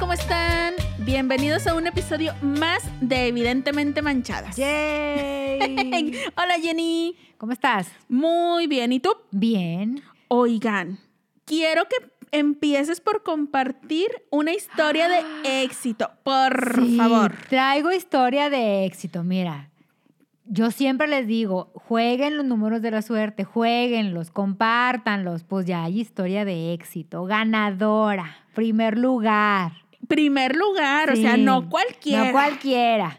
¿cómo están? Bienvenidos a un episodio más de Evidentemente Manchadas. ¡Yay! Hola Jenny. ¿Cómo estás? Muy bien. ¿Y tú? Bien. Oigan, quiero que empieces por compartir una historia de éxito, por Sí, favor. Traigo historia de éxito. Mira, yo siempre les digo, jueguen los números de la suerte, jueguenlos, compártanlos. Pues ya hay historia de éxito. Ganadora, primer lugar. Primer lugar, o sea, no cualquiera. No cualquiera.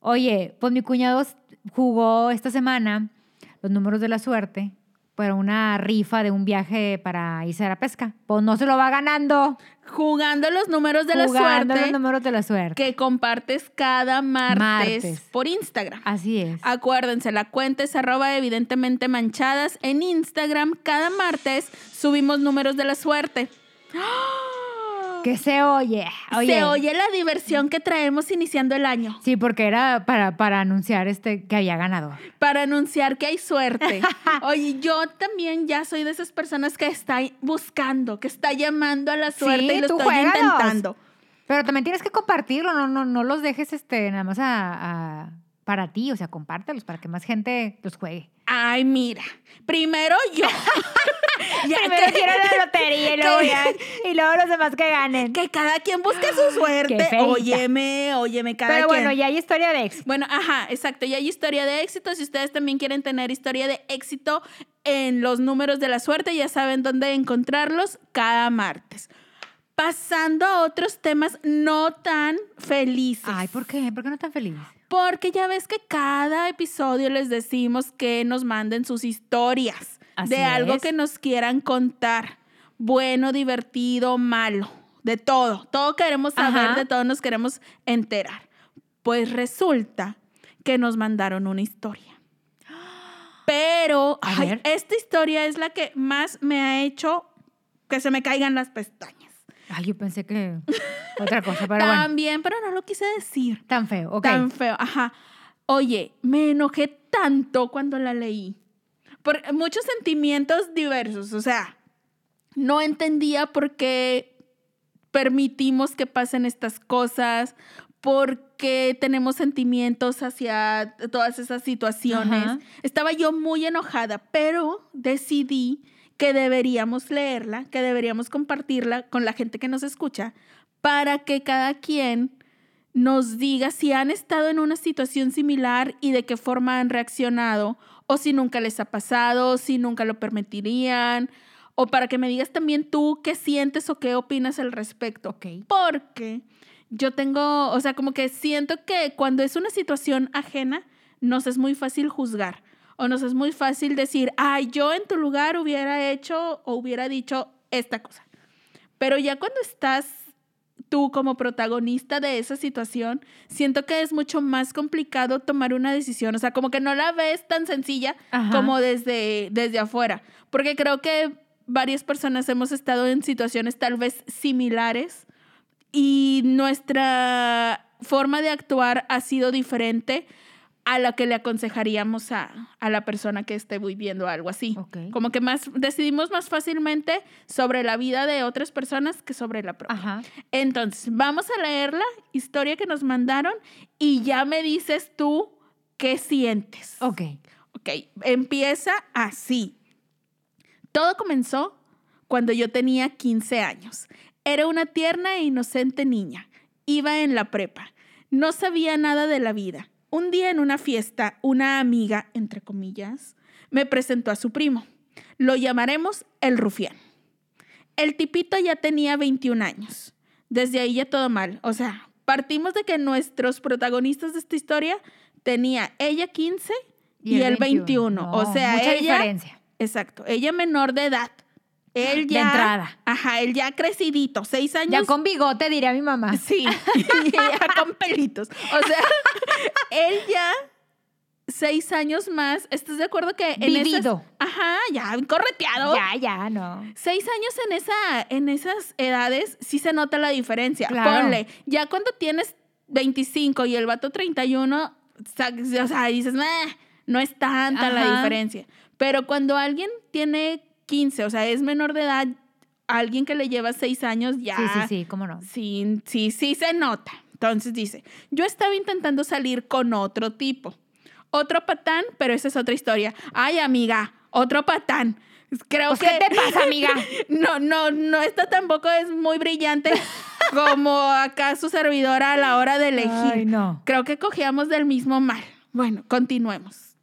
Oye, pues mi cuñado jugó esta semana los números de la suerte para una rifa de un viaje para irse a la pesca. Pues no se lo va ganando. Jugando los números de la jugando suerte los números de la suerte. que compartes cada martes, Martes. por Instagram. Así es. Acuérdense, la cuenta es arroba evidentemente manchadas. En Instagram, cada martes subimos números de la suerte. Que se oye. Oye, Se oye la diversión que traemos iniciando el año Sí, porque era para, para anunciar este que había ganador. para anunciar que hay suerte. Oye, yo también ya soy de esas personas que está buscando, que está llamando a la suerte Sí, y lo tú estoy juégalos. intentando. Pero también tienes que compartirlo, no, no, no los dejes este, nada más a, a- para ti, o sea, compártelos para que más gente los juegue. Ay, mira, primero yo. Ya Primero que- quiero la lotería y luego, que- ya- y luego los demás que ganen. Que cada quien busque su suerte. Óyeme, óyeme, cada Pero quien. bueno, ya hay historia de éxito. Bueno, ajá, exacto. Y hay historia de éxito. Si ustedes también quieren tener historia de éxito en los números de la suerte, ya saben dónde encontrarlos cada martes. Pasando a otros temas no tan felices. Ay, ¿por qué? ¿Por qué no tan feliz? Porque ya ves que cada episodio les decimos que nos manden sus historias Así de algo es. que nos quieran contar. Bueno, divertido, malo, de todo. Todo queremos saber, Ajá. de todo nos queremos enterar. Pues resulta que nos mandaron una historia. Pero ay, esta historia es la que más me ha hecho que se me caigan las pestañas. Ay, yo pensé que otra cosa, pero bueno, También, pero no lo quise decir. tan feo. Ok. Tan feo, ajá. Oye, me enojé tanto cuando la leí. Por muchos sentimientos diversos, o sea, no entendía por qué permitimos que pasen estas cosas, por qué tenemos sentimientos hacia todas esas situaciones. Ajá. Estaba yo muy enojada, pero decidí que deberíamos leerla, que deberíamos compartirla con la gente que nos escucha, para que cada quien nos diga si han estado en una situación similar y de qué forma han reaccionado, o si nunca les ha pasado, si nunca lo permitirían, o para que me digas también tú qué sientes o qué opinas al respecto. Ok. Porque yo tengo, o sea, como que siento que cuando es una situación ajena, nos es muy fácil juzgar o nos es muy fácil decir, ay, yo en tu lugar hubiera hecho o hubiera dicho esta cosa. Pero ya cuando estás tú como protagonista de esa situación, siento que es mucho más complicado tomar una decisión. O sea, como que no la ves tan sencilla Ajá. como desde, desde afuera. Porque creo que varias personas hemos estado en situaciones tal vez similares y nuestra forma de actuar ha sido diferente a la que le aconsejaríamos a, a la persona que esté viviendo algo así. Como que más decidimos más fácilmente sobre la vida de otras personas que sobre la propia. Ajá. Entonces, vamos a leer la historia que nos mandaron y ya me dices tú qué sientes. Ok. Ok, empieza así. Todo comenzó cuando yo tenía 15 años. Era una tierna e inocente niña. Iba en la prepa. No sabía nada de la vida. Un día en una fiesta, una amiga, entre comillas, me presentó a su primo. Lo llamaremos el rufián. El tipito ya tenía 21 años. Desde ahí ya todo mal. O sea, partimos de que nuestros protagonistas de esta historia tenía ella 15 y, el 21. o No, sea, mucha ella diferencia. Exacto, ella menor de edad. Él De ya entrada. Ajá, él ya crecidito, seis años. Ya con bigote, diría mi mamá. Sí, y ella con pelitos. O sea, él ya seis años más. ¿Estás de acuerdo que en esas- Vivido. Ajá, ya correteado. Ya, ya, no. Seis años en, esa, en esas edades sí se nota la diferencia. Claro. Ponle, ya cuando tienes 25 y el vato 31, sa- o sea, dices, "Meh, no es tanta la diferencia. Pero cuando alguien tiene 15, o sea, es menor de edad, alguien que le lleva seis años ya. Sí, sí, sí, cómo no. Sí, sí, sí se nota. Entonces dice, yo estaba intentando salir con otro tipo. Otro patán, pero esa es otra historia. Ay, amiga, otro patán. Creo Pues, que... ¿Qué te pasa, amiga? No, no, no, esta tampoco es muy brillante como acá su servidora a la hora de elegir. Ay, no. Creo que cogíamos del mismo mal. Bueno, continuemos.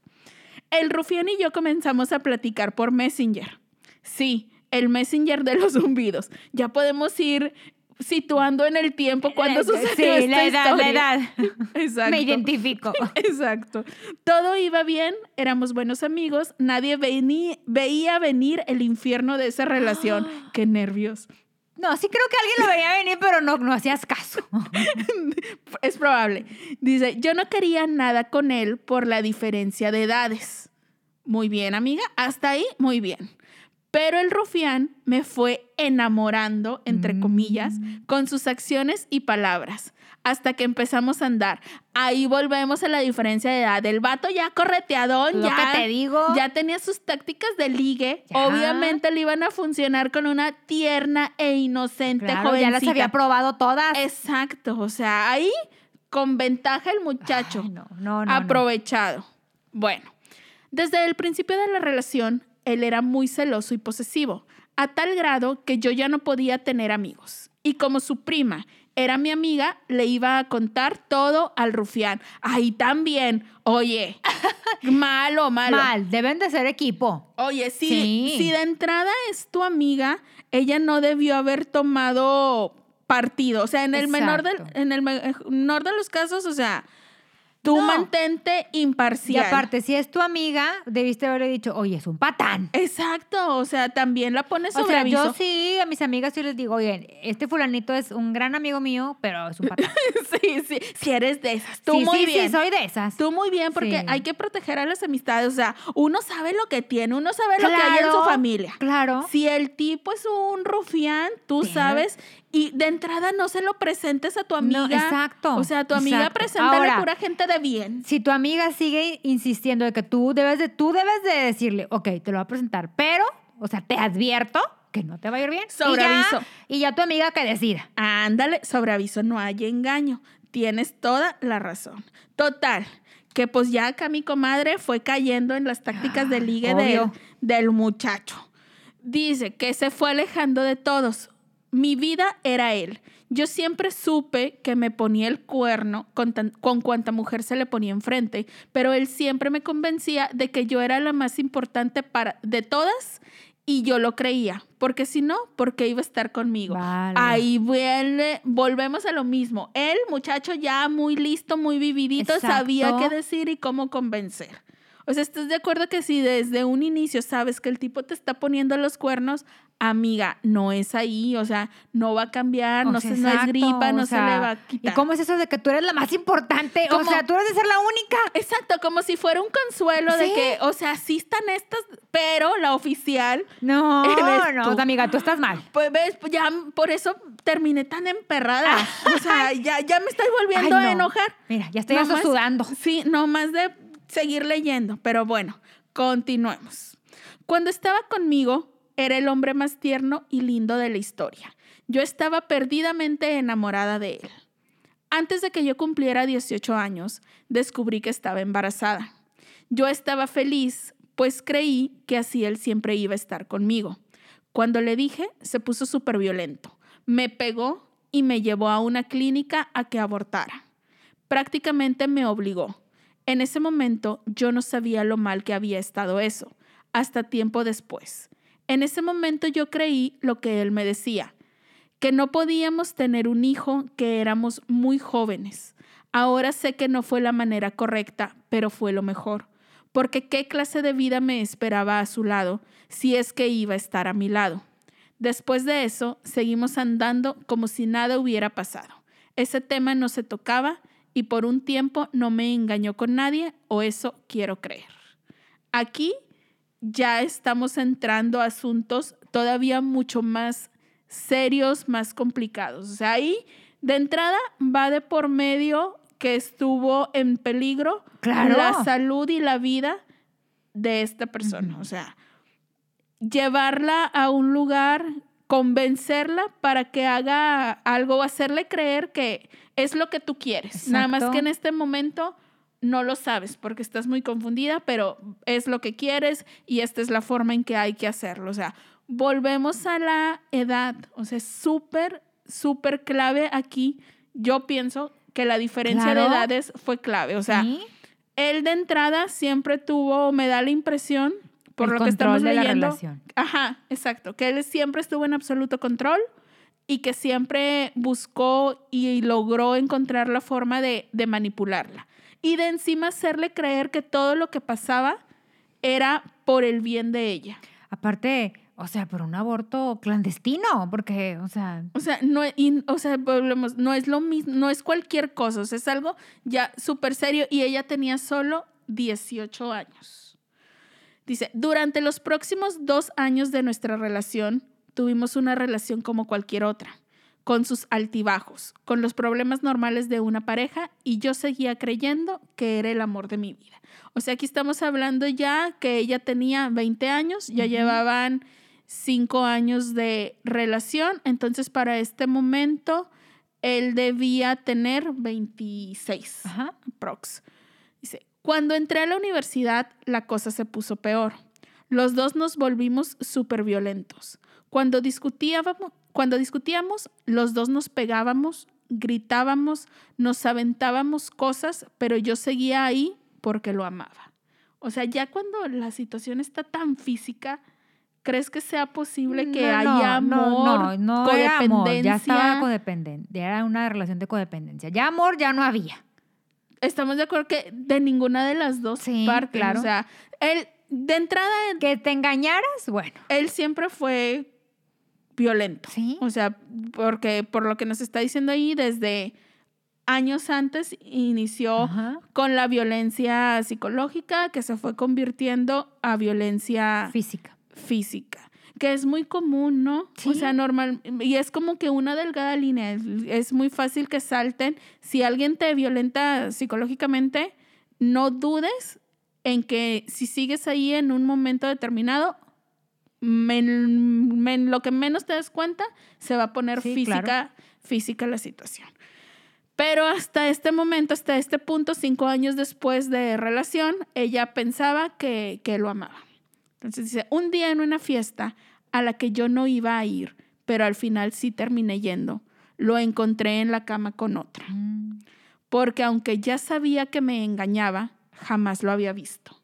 El rufián y yo comenzamos a platicar por Messenger. Sí, el Messenger de los zumbidos. Ya podemos ir situando en el tiempo cuando sucedió Sí, esta la edad, la edad. Exacto. Me identifico. Exacto. Todo iba bien, éramos buenos amigos, nadie veía venir el infierno de esa relación. Qué nervios. No, sí creo que alguien lo veía venir, pero no, no hacías caso. Es probable. Dice, yo no quería nada con él por la diferencia de edades. Muy bien, amiga. Hasta ahí, muy bien. Pero el rufián me fue enamorando, entre Mm. comillas, con sus acciones y palabras, hasta que empezamos a andar. Ahí volvemos a la diferencia de edad. El vato ya correteadón, Lo ya, que te digo. ya tenía sus tácticas de ligue. Ya. Obviamente le iban a funcionar con una tierna e inocente Claro, ya las jovencita. había probado todas. Exacto, o sea, ahí con ventaja el muchacho, Ay, no, no, no. aprovechado. Bueno, desde el principio de la relación, él era muy celoso y posesivo, a tal grado que yo ya no podía tener amigos. Y como su prima era mi amiga, le iba a contar todo al rufián. Ahí también, oye, malo, malo. Mal, deben de ser equipo. Oye, si, Sí. si de entrada es tu amiga, ella no debió haber tomado partido. O sea, en el menor, del, en el menor de los casos, o sea, tú No. mantente Y imparcial. aparte, si es tu amiga, debiste haberle dicho, oye, es un patán. Exacto, o sea, también la pones O sobre sea, aviso. yo sí, a mis amigas sí les digo, oye, este fulanito es un gran amigo mío, pero es un patán. sí, sí, si eres de esas. Tú sí, muy sí, bien. sí, soy de esas. Tú muy bien, porque Sí. hay que proteger a las amistades. O sea, uno sabe lo que tiene, uno sabe lo que hay en su familia. Claro. Si el tipo es un rufián, tú sabes, y de entrada no se lo presentes a tu amiga. No, exacto, O sea, tu amiga preséntale Ahora, pura gente de bien. Si tu amiga sigue insistiendo de que tú debes de, tú debes de decirle, ok, te lo voy a presentar, pero, o sea, te advierto que no te va a ir bien. Sobre y. Y ya tu amiga que decida. Ándale, sobre aviso no hay engaño. Tienes toda la razón. Total, que pues ya acá mi comadre fue cayendo en las tácticas de ligue del, obvio. del muchacho. Dice que se fue alejando de todos. Mi vida era él. Yo siempre supe que me ponía el cuerno con, tan- con cuanta mujer se le ponía enfrente, pero él siempre me convencía de que yo era la más importante para, de todas y yo lo creía, porque si no, ¿por qué iba a estar conmigo? Vale. Ahí vuelve, volvemos a lo mismo. El muchacho ya muy listo, muy vividito, sabía qué decir y cómo convencer. O sea, ¿estás de acuerdo que si desde un inicio sabes que el tipo te está poniendo los cuernos, amiga, no es ahí, o sea, no va a cambiar, O no, sea, se, no es gripa, no se le va a ¿Y quitar. cómo es eso de que tú eres la más importante? O sea, tú eres de ser la única. Exacto, como si fuera un consuelo de que, o sea, sí están estas, pero la oficial No, no, tú. amiga, tú estás mal. Pues ves, pues ya por eso terminé tan emperrada. O sea, ya, ya me estoy volviendo Ay, no. a enojar. Mira, ya estoy No más- sudando. Sí, no más de seguir leyendo. Pero bueno, continuemos. Cuando estaba conmigo, era el hombre más tierno y lindo de la historia. Yo estaba perdidamente enamorada de él. Antes de que yo cumpliera 18 años, descubrí que estaba embarazada. Yo estaba feliz, pues creí que así él siempre iba a estar conmigo. Cuando le dije, se puso súper violento. Me pegó y me llevó a una clínica a que abortara. Prácticamente me obligó. En ese momento yo no sabía lo mal que había estado eso, hasta tiempo después. En ese momento yo creí lo que él me decía, que no podíamos tener un hijo, que éramos muy jóvenes. Ahora sé que no fue la manera correcta, pero fue lo mejor, porque qué clase de vida me esperaba a su lado si es que iba a estar a mi lado. Después de eso, seguimos andando como si nada hubiera pasado. Ese tema no se tocaba y por un tiempo no me engañó con nadie, o eso quiero creer. Aquí ya estamos entrando a asuntos todavía mucho más serios, más complicados. O sea, ahí de entrada va de por medio que estuvo en peligro Claro. la salud y la vida de esta persona. O sea, llevarla a un lugar convencerla para que haga algo, hacerle creer que es lo que tú quieres. Nada más que en este momento no lo sabes porque estás muy confundida, pero es lo que quieres y esta es la forma en que hay que hacerlo. O sea, volvemos a la edad. O sea, es súper, súper clave aquí. Yo pienso que la diferencia de edades fue clave. O sea, Sí. él de entrada siempre tuvo, me da la impresión, por El lo que estamos de la leyendo. relación. Ajá, exacto. Que él siempre estuvo en absoluto control y que siempre buscó y logró encontrar la forma de, de manipularla. Y de encima hacerle creer que todo lo que pasaba era por el bien de ella. Aparte, o sea, por un aborto clandestino, porque, o sea, O sea, no, y- o sea, volvemos, no es lo mismo, no es cualquier cosa, o sea, es algo ya súper serio y ella tenía solo 18 años. Dice, durante los próximos dos años de nuestra relación, tuvimos una relación como cualquier otra, con sus altibajos, con los problemas normales de una pareja y yo seguía creyendo que era el amor de mi vida. O sea, aquí estamos hablando ya que ella tenía 20 años, ya llevaban cinco años de relación, entonces para este momento él debía tener 26 ajá. prox. Dice, cuando entré a la universidad, la cosa se puso peor. Los dos nos volvimos súper violentos. Cuando discutíamos, cuando discutíamos, los dos nos pegábamos, gritábamos, nos aventábamos cosas, pero yo seguía ahí porque lo amaba. O sea, ya cuando la situación está tan física, ¿crees que sea posible que No, haya no, amor, no, no era amor, ya estaba codependencia? codependencia, era una relación de codependencia. Ya amor ya no había. Estamos de acuerdo que de ninguna de las dos Sí, partes. claro. O sea, él, de entrada, Que te engañaras, bueno, él siempre fue violento. sí. O sea, porque por lo que nos está diciendo ahí, desde años antes inició Ajá. con la violencia psicológica que se fue convirtiendo a violencia Física. física, que es muy común, ¿no? O Sí. sea, normal, y es como que una delgada línea, es, es muy fácil que salten. Si alguien te violenta psicológicamente, no dudes en que si sigues ahí en un momento determinado, men- men- lo que menos te des cuenta, se va a poner Sí, física, claro. física la situación. Pero hasta este momento, hasta este punto, cinco años después de relación, ella pensaba que, que lo amaba. Entonces dice, un día en una fiesta a la que yo no iba a ir, pero al final sí terminé yendo, lo encontré en la cama con otra. Mm. Porque aunque ya sabía que me engañaba, jamás lo había visto.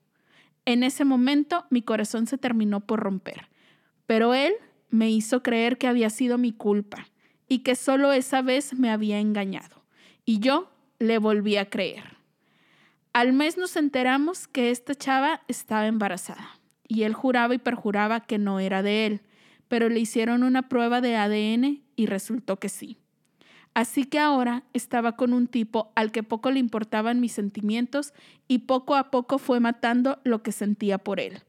En ese momento mi corazón se terminó por romper, pero él me hizo creer que había sido mi culpa y que solo esa vez me había engañado. Y yo le volví a creer. Al mes nos enteramos que esta chava estaba embarazada y él juraba y perjuraba que no era de él, pero le hicieron una prueba de ADN y resultó que sí. Así que ahora estaba con un tipo al que poco le importaban mis sentimientos y poco a poco fue matando lo que sentía por él.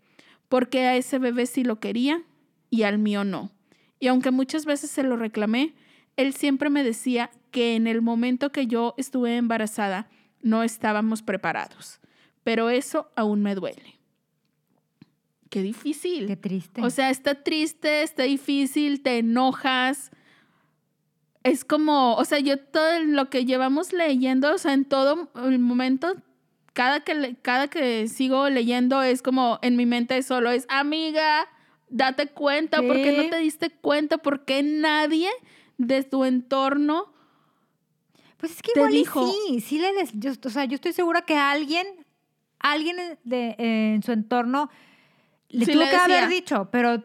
Porque a ese bebé sí lo quería y al mío no. Y aunque muchas veces se lo reclamé, él siempre me decía que en el momento que yo estuve embarazada no estábamos preparados. Pero eso aún me duele. Qué difícil. Qué triste. O sea, está triste, está difícil, te enojas. Es como, o sea, yo todo lo que llevamos leyendo, o sea, en todo el momento, cada que, cada que sigo leyendo es como en mi mente solo es, amiga, date cuenta, ¿por qué no te diste cuenta? ¿Por qué nadie de tu entorno? pues es que igual y dijo- sí, sí le des- yo, o sea, yo estoy segura que alguien, alguien de, en su entorno le Sí tuvo le que haber dicho, pero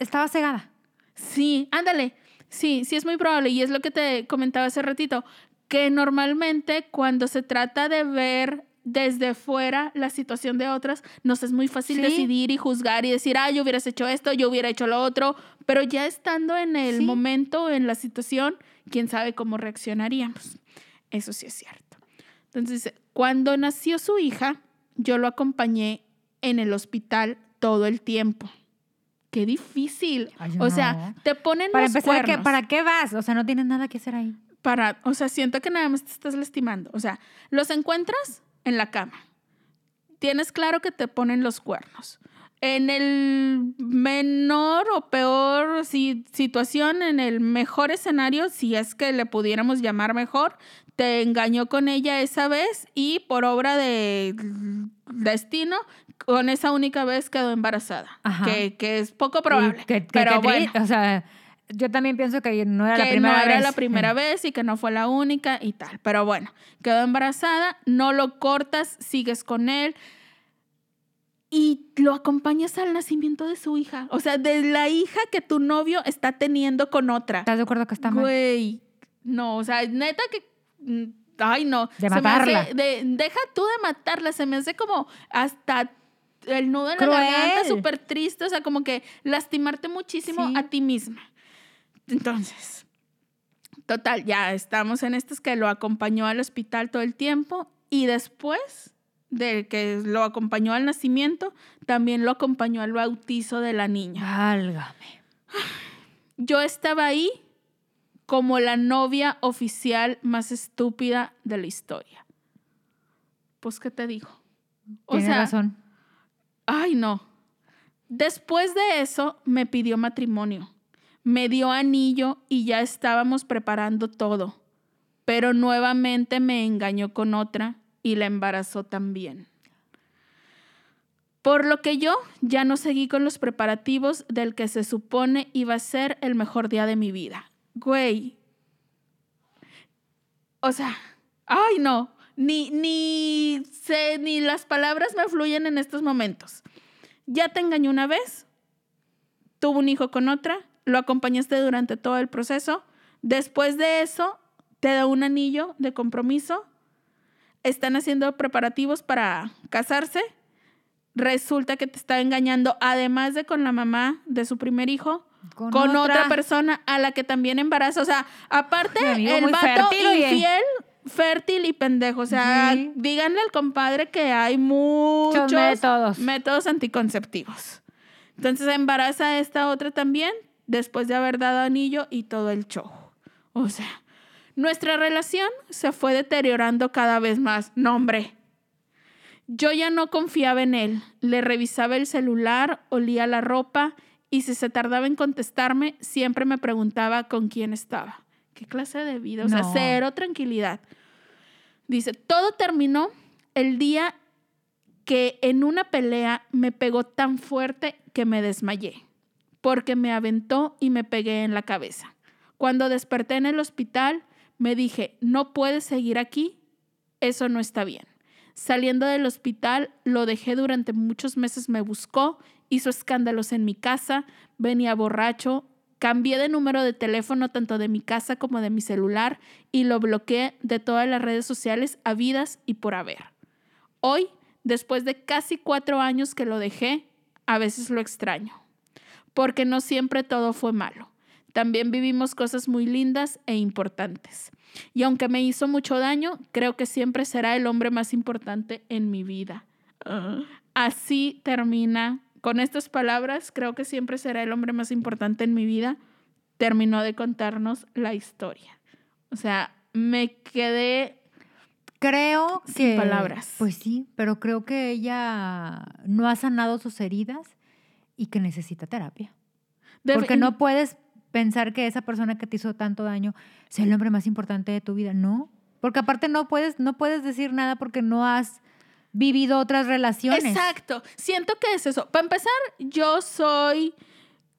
estaba cegada. Sí, ándale. Sí, sí es muy probable. Y es lo que te comentaba hace ratito, que normalmente cuando se trata de ver desde fuera la situación de otras, nos es muy fácil Sí. decidir y juzgar y decir, ah, yo hubieras hecho esto, yo hubiera hecho lo otro, pero ya estando en el Sí. momento, en la situación, quién sabe cómo reaccionaríamos. Eso sí es cierto. Entonces, cuando nació su hija, yo lo acompañé en el hospital todo el tiempo. Qué difícil. Ay, o sea, te ponen Para los empezar, ¿qué- cuernos ¿para qué vas? O sea, no tienes nada que hacer ahí. para, o sea, siento que nada más te estás lastimando. O sea, los encuentras en la cama. Tienes claro que te ponen los cuernos. en el menor o peor si- situación, en el mejor escenario, si es que le pudiéramos llamar mejor, te engañó con ella esa vez y por obra de destino, con esa única vez quedó embarazada, Ajá. que, que es poco probable. que- que- pero bueno, O sea, yo también pienso que no era la primera no era vez. la primera vez y que no fue la única y tal. Pero bueno, quedó embarazada, no lo cortas, sigues con él y lo acompañas al nacimiento de su hija. O sea, de la hija que tu novio está teniendo con otra. ¿Estás de acuerdo que está mal? Güey, no, o sea, neta que... Ay, no. De hace matarla. de- deja tú de matarla, se me hace como hasta el nudo en la garganta, súper triste, o sea, como que lastimarte muchísimo Sí. a ti misma. Entonces, total, ya estamos en estos que lo acompañó al hospital todo el tiempo y después de que lo acompañó al nacimiento, también lo acompañó al bautizo de la niña. Válgame. Yo estaba ahí como la novia oficial más estúpida de la historia. Pues, ¿qué te digo? O Tienes sea, razón. ay, no. Después de eso, me pidió matrimonio. Me dio anillo y ya estábamos preparando todo. Pero nuevamente me engañó con otra y la embarazó también. Por lo que yo ya no seguí con los preparativos del que se supone iba a ser el mejor día de mi vida. Güey. O sea, ay no, ni, ni, sé, ni las palabras me fluyen en estos momentos. Ya te engañó una vez, tuvo un hijo con otra, lo acompañaste durante todo el proceso. Después de eso, te da un anillo de compromiso. Están haciendo preparativos para casarse. Resulta que te está engañando, además de con la mamá de su primer hijo, con, otra. persona a la que también embaraza. O sea, aparte, amigo el vato infiel, fértil y pendejo. O sea, Sí. díganle al compadre que hay muchos métodos. métodos anticonceptivos. Entonces embaraza a esta otra también, después de haber dado anillo y todo el show. O sea, nuestra relación se fue deteriorando cada vez más. No, hombre. Yo ya no confiaba en él. Le revisaba el celular, olía la ropa y si se tardaba en contestarme, siempre me preguntaba con quién estaba. ¿Qué clase de vida? O sea, cero tranquilidad. Dice, todo terminó el día que en una pelea me pegó tan fuerte que me desmayé, porque me aventó y me pegué en la cabeza. Cuando desperté en el hospital, me dije, no puedes seguir aquí, eso no está bien. Saliendo del hospital, lo dejé durante muchos meses, me buscó, hizo escándalos en mi casa, venía borracho, cambié de número de teléfono tanto de mi casa como de mi celular y lo bloqueé de todas las redes sociales habidas y por haber. Hoy, después de casi cuatro años que lo dejé, a veces lo extraño, porque no siempre todo fue malo. También vivimos cosas muy lindas e importantes. Y aunque me hizo mucho daño, creo que siempre será el hombre más importante en mi vida. Así termina, con estas palabras, creo que siempre será el hombre más importante en mi vida. Terminó de contarnos la historia. O sea, me quedé Creo Sin que. palabras. Pues sí, pero creo que ella no ha sanado sus heridas y que necesita terapia. de- Porque no puedes pensar que esa persona que te hizo tanto daño sea el hombre más importante de tu vida. No. Porque aparte no puedes, no puedes decir nada porque no has vivido otras relaciones. Exacto. Siento que es eso. Para empezar, yo soy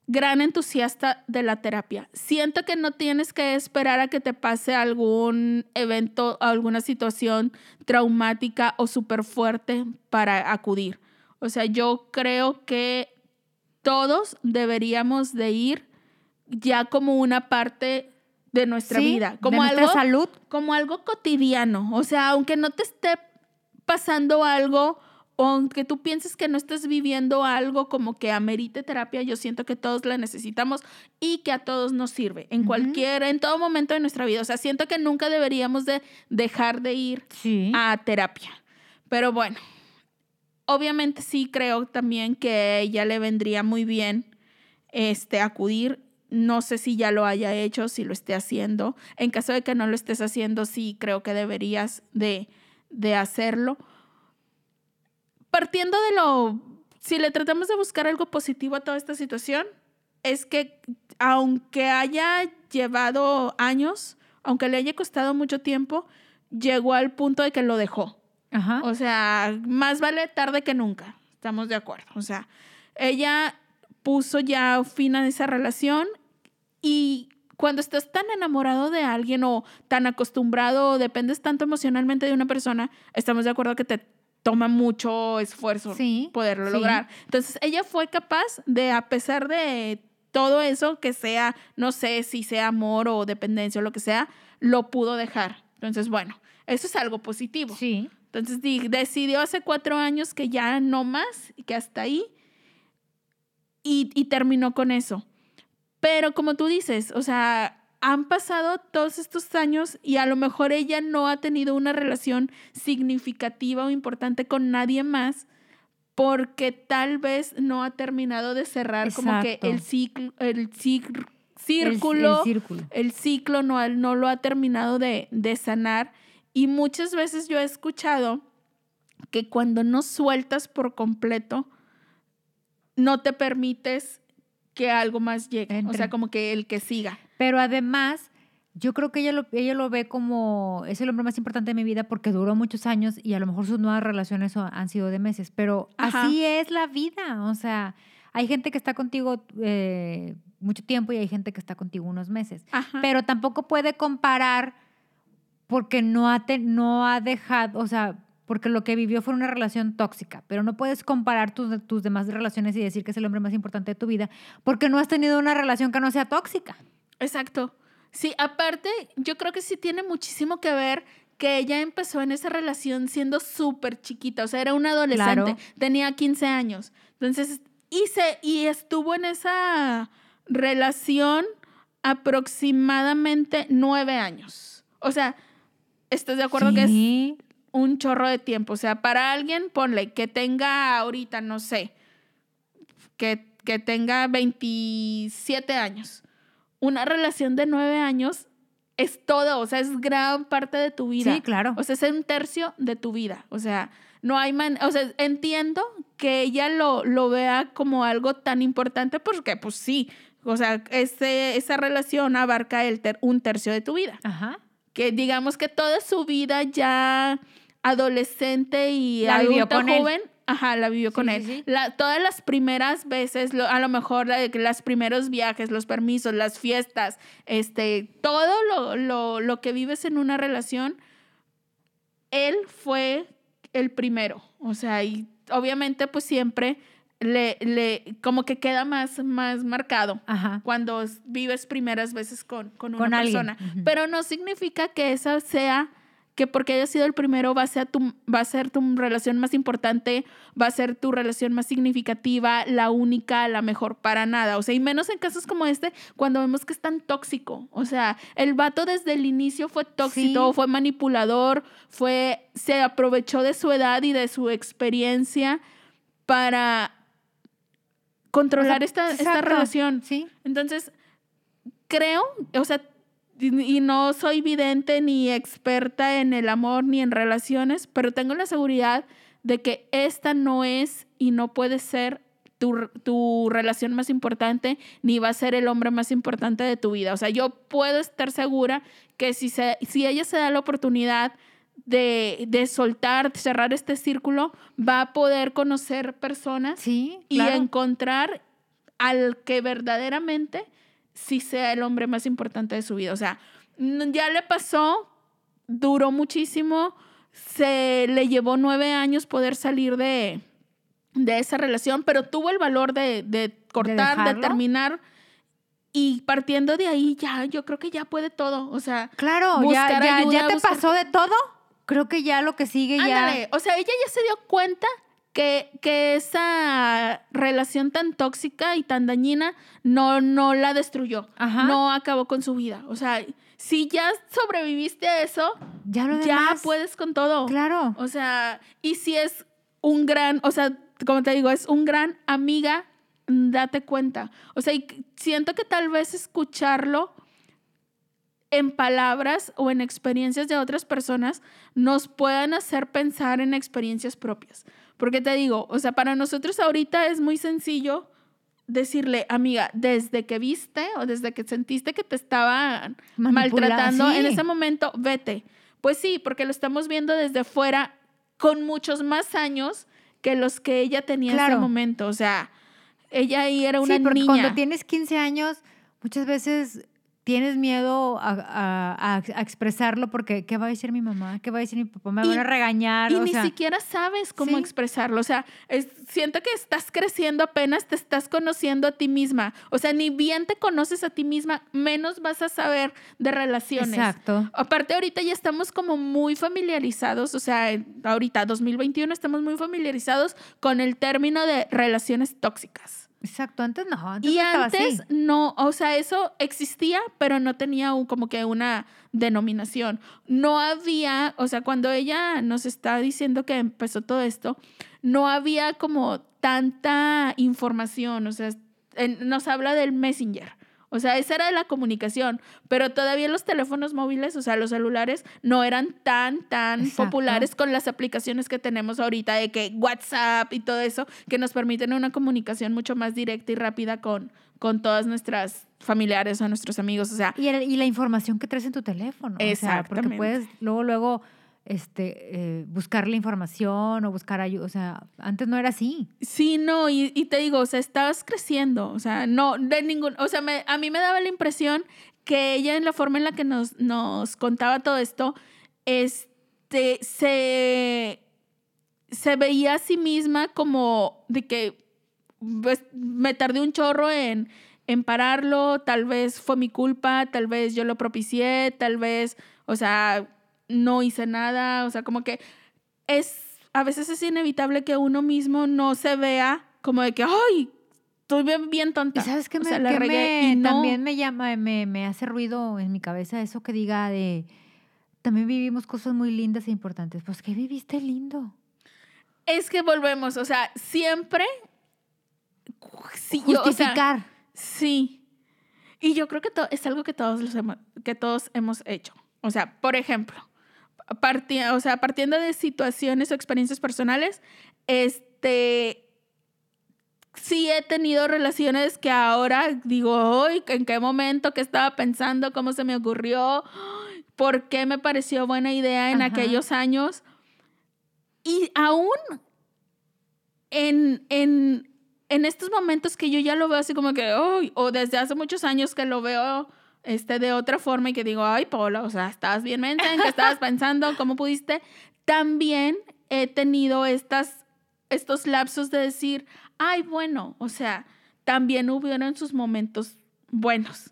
gran entusiasta de la terapia. Siento que no tienes que esperar a que te pase algún evento, alguna situación traumática o súper fuerte para acudir. O sea, yo creo que todos deberíamos de ir ya como una parte de nuestra Sí, vida, de como nuestra algo salud. como algo cotidiano. O sea, aunque no te esté pasando algo, o aunque tú pienses que no estés viviendo algo como que amerite terapia, yo siento que todos la necesitamos y que a todos nos sirve en cualquier, en todo momento de nuestra vida. O sea, siento que nunca deberíamos de dejar de ir Sí. a terapia. Pero bueno, obviamente sí creo también que ella le vendría muy bien este, acudir. No sé si ya lo haya hecho, si lo esté haciendo. En caso de que no lo estés haciendo, sí creo que deberías de, de hacerlo. Partiendo de lo si le tratamos de buscar algo positivo a toda esta situación, es que aunque haya llevado años, aunque le haya costado mucho tiempo, llegó al punto de que lo dejó. Ajá. O sea, más vale tarde que nunca. Estamos de acuerdo. O sea, ella puso ya fin a esa relación y cuando estás tan enamorado de alguien o tan acostumbrado o dependes tanto emocionalmente de una persona, estamos de acuerdo que te toma mucho esfuerzo Sí, poderlo sí. lograr. Entonces, ella fue capaz de, a pesar de todo eso, que sea, no sé si sea amor o dependencia o lo que sea, lo pudo dejar. Entonces, bueno, eso es algo positivo. Sí. Entonces di- decidió hace cuatro años que ya no más, y que hasta ahí, y, y terminó con eso. Pero como tú dices, o sea, han pasado todos estos años y a lo mejor ella no ha tenido una relación significativa o importante con nadie más porque tal vez no ha terminado de cerrar como que el ciclo, el ciclo, El- círculo el círculo. el ciclo no, no lo ha terminado de, de sanar. Y muchas veces yo he escuchado que cuando no sueltas por completo, no te permites que algo más llegue. O sea, como que el que siga. Pero además, yo creo que ella lo, ella lo ve como es el hombre más importante de mi vida porque duró muchos años y a lo mejor sus nuevas relaciones han sido de meses. Pero Ajá. así es la vida. O sea, hay gente que está contigo eh, mucho tiempo y hay gente que está contigo unos meses. Ajá. Pero tampoco puede comparar porque no ha, te- no ha dejado, o sea, porque lo que vivió fue una relación tóxica, pero no puedes comparar tus, tus demás relaciones y decir que es el hombre más importante de tu vida porque no has tenido una relación que no sea tóxica. Exacto. Sí, aparte, yo creo que sí tiene muchísimo que ver que ella empezó en esa relación siendo súper chiquita, o sea, era una adolescente, Claro. tenía 15 años. Entonces, y, se, y estuvo en esa relación aproximadamente nueve años. O sea, ¿estás de acuerdo que es Sí. Un chorro de tiempo. O sea, para alguien, ponle que tenga ahorita, no sé, que, que tenga 27 años. Una relación de 9 años es todo, o sea, es gran parte de tu vida. Sí, claro. O sea, es un tercio de tu vida. O sea, no hay man o sea, entiendo que ella lo, lo vea como algo tan importante porque, pues sí, o sea, ese, esa relación abarca el ter- un tercio de tu vida Ajá. que digamos que toda su vida ya adolescente y La adulta él. joven, ajá, la vivió con él. sí, sí. La- todas las primeras veces, lo- a lo mejor la- los primeros viajes, los permisos, las fiestas, este, todo lo, lo, lo que vives en una relación, él fue el primero. O sea, y obviamente pues siempre le, le como que queda más, más marcado Ajá. cuando vives primeras veces con, con una Con persona. Pero no significa que esa sea, que porque haya sido el primero va a, ser tu, va a ser tu relación más importante, va a ser tu relación más significativa, la única, la mejor, para nada. O sea, y menos en casos como este, cuando vemos que es tan tóxico. O sea, el vato desde el inicio fue tóxico, Sí. fue manipulador, fue, se aprovechó de su edad y de su experiencia para controlar O sea, esta, esta relación. Sí. Entonces, creo, o sea, y, no soy vidente ni experta en el amor ni en relaciones, pero tengo la seguridad de que esta no es y no puede ser tu, tu relación más importante, ni va a ser el hombre más importante de tu vida. O sea, yo puedo estar segura que si, se, si ella se da la oportunidad de, de soltar, cerrar este círculo, va a poder conocer personas Sí, y encontrar al que verdaderamente sí sea el hombre más importante de su vida. O sea, ya le pasó, duró muchísimo, se le llevó nueve años poder salir de, de esa relación, pero tuvo el valor de, de cortar, de, terminar. Y partiendo de ahí, ya, yo creo que ya puede todo. O sea, Claro, ya, ya, ayuda, ya te buscar- pasó de todo. Creo que ya lo que sigue Ándale, ya. o sea, ella ya se dio cuenta que, que esa relación tan tóxica y tan dañina no, no la destruyó, Ajá. no acabó con su vida. O sea, si ya sobreviviste a eso, Ya lo ya demás. puedes con todo. Claro. O sea, y si es un gran, o sea, como te digo, es un gran amiga, date cuenta. O sea, y siento que tal vez escucharlo en palabras o en experiencias de otras personas nos puedan hacer pensar en experiencias propias. Porque te digo, o sea, para nosotros ahorita es muy sencillo decirle, amiga, desde que viste o desde que sentiste que te estaban maltratando en ese momento, vete. Pues sí, porque lo estamos viendo desde fuera con muchos más años que los que ella tenía en ese momento. O sea, ella ahí era una sí, porque Cuando tienes 15 años, muchas veces tienes miedo a, expresarlo porque ¿qué va a decir mi mamá? ¿Qué va a decir mi papá? Me van a regañar. Y ni siquiera sabes cómo expresarlo. O sea, siento que estás creciendo apenas, te estás conociendo a ti misma. O sea, ni bien te conoces a ti misma, menos vas a saber de relaciones. Exacto. Aparte, ahorita ya estamos como muy familiarizados. O sea, ahorita, 2021, estamos muy familiarizados con el término de relaciones tóxicas. Exacto, antes no. Antes y antes no, o sea, eso existía, pero no tenía como que una denominación. No había, o sea, cuando ella nos está diciendo que empezó todo esto, no había como tanta información, o sea, nos habla del Messenger. O sea, esa era la comunicación, pero todavía los teléfonos móviles, o sea, los celulares, no eran tan, tan populares con las aplicaciones que tenemos ahorita de que WhatsApp y todo eso, que nos permiten una comunicación mucho más directa y rápida con, con todas nuestras familiares o nuestros amigos, o sea. Y, y la información que traes en tu teléfono. Exactamente. porque puedes luego, luego este, eh, buscar la información o buscar ayuda. O sea, antes no era así. Sí, no, y, te digo, o sea, estabas creciendo. O sea, no, de ningún. O sea, a mí me daba la impresión que ella, en la forma en la que nos, nos contaba todo esto, este, se, se veía a sí misma como de que pues, me tardé un chorro en, en pararlo, tal vez fue mi culpa, tal vez yo lo propicié, tal vez, o sea, no hice nada, o sea, como que es, a veces es inevitable que uno mismo no se vea como de que, ay, estoy bien, bien tonta. ¿Y sabes qué me, también me llama, me, me hace ruido en mi cabeza eso que diga de, también vivimos cosas muy lindas e importantes. Pues, ¿qué viviste lindo? Es que volvemos, o sea, siempre... Sí, Justificar. sí. Y yo creo que es algo que todos, los que todos hemos hecho. O sea, por ejemplo, o sea, partiendo de situaciones o experiencias personales, este, sí he tenido relaciones que ahora digo, hoy, ¿en qué momento? ¿Qué estaba pensando? ¿Cómo se me ocurrió? ¿Por qué me pareció buena idea en aquellos años? Y aún en, en, en, estos momentos que yo ya lo veo así como que, hoy, o desde hace muchos años que lo veo este, de otra forma y que digo, ay, Paula, o sea, estabas bien ¿en qué estabas pensando? ¿Cómo pudiste? También he tenido estas, estos lapsos de decir, ay, bueno, o sea, también hubieron sus momentos buenos.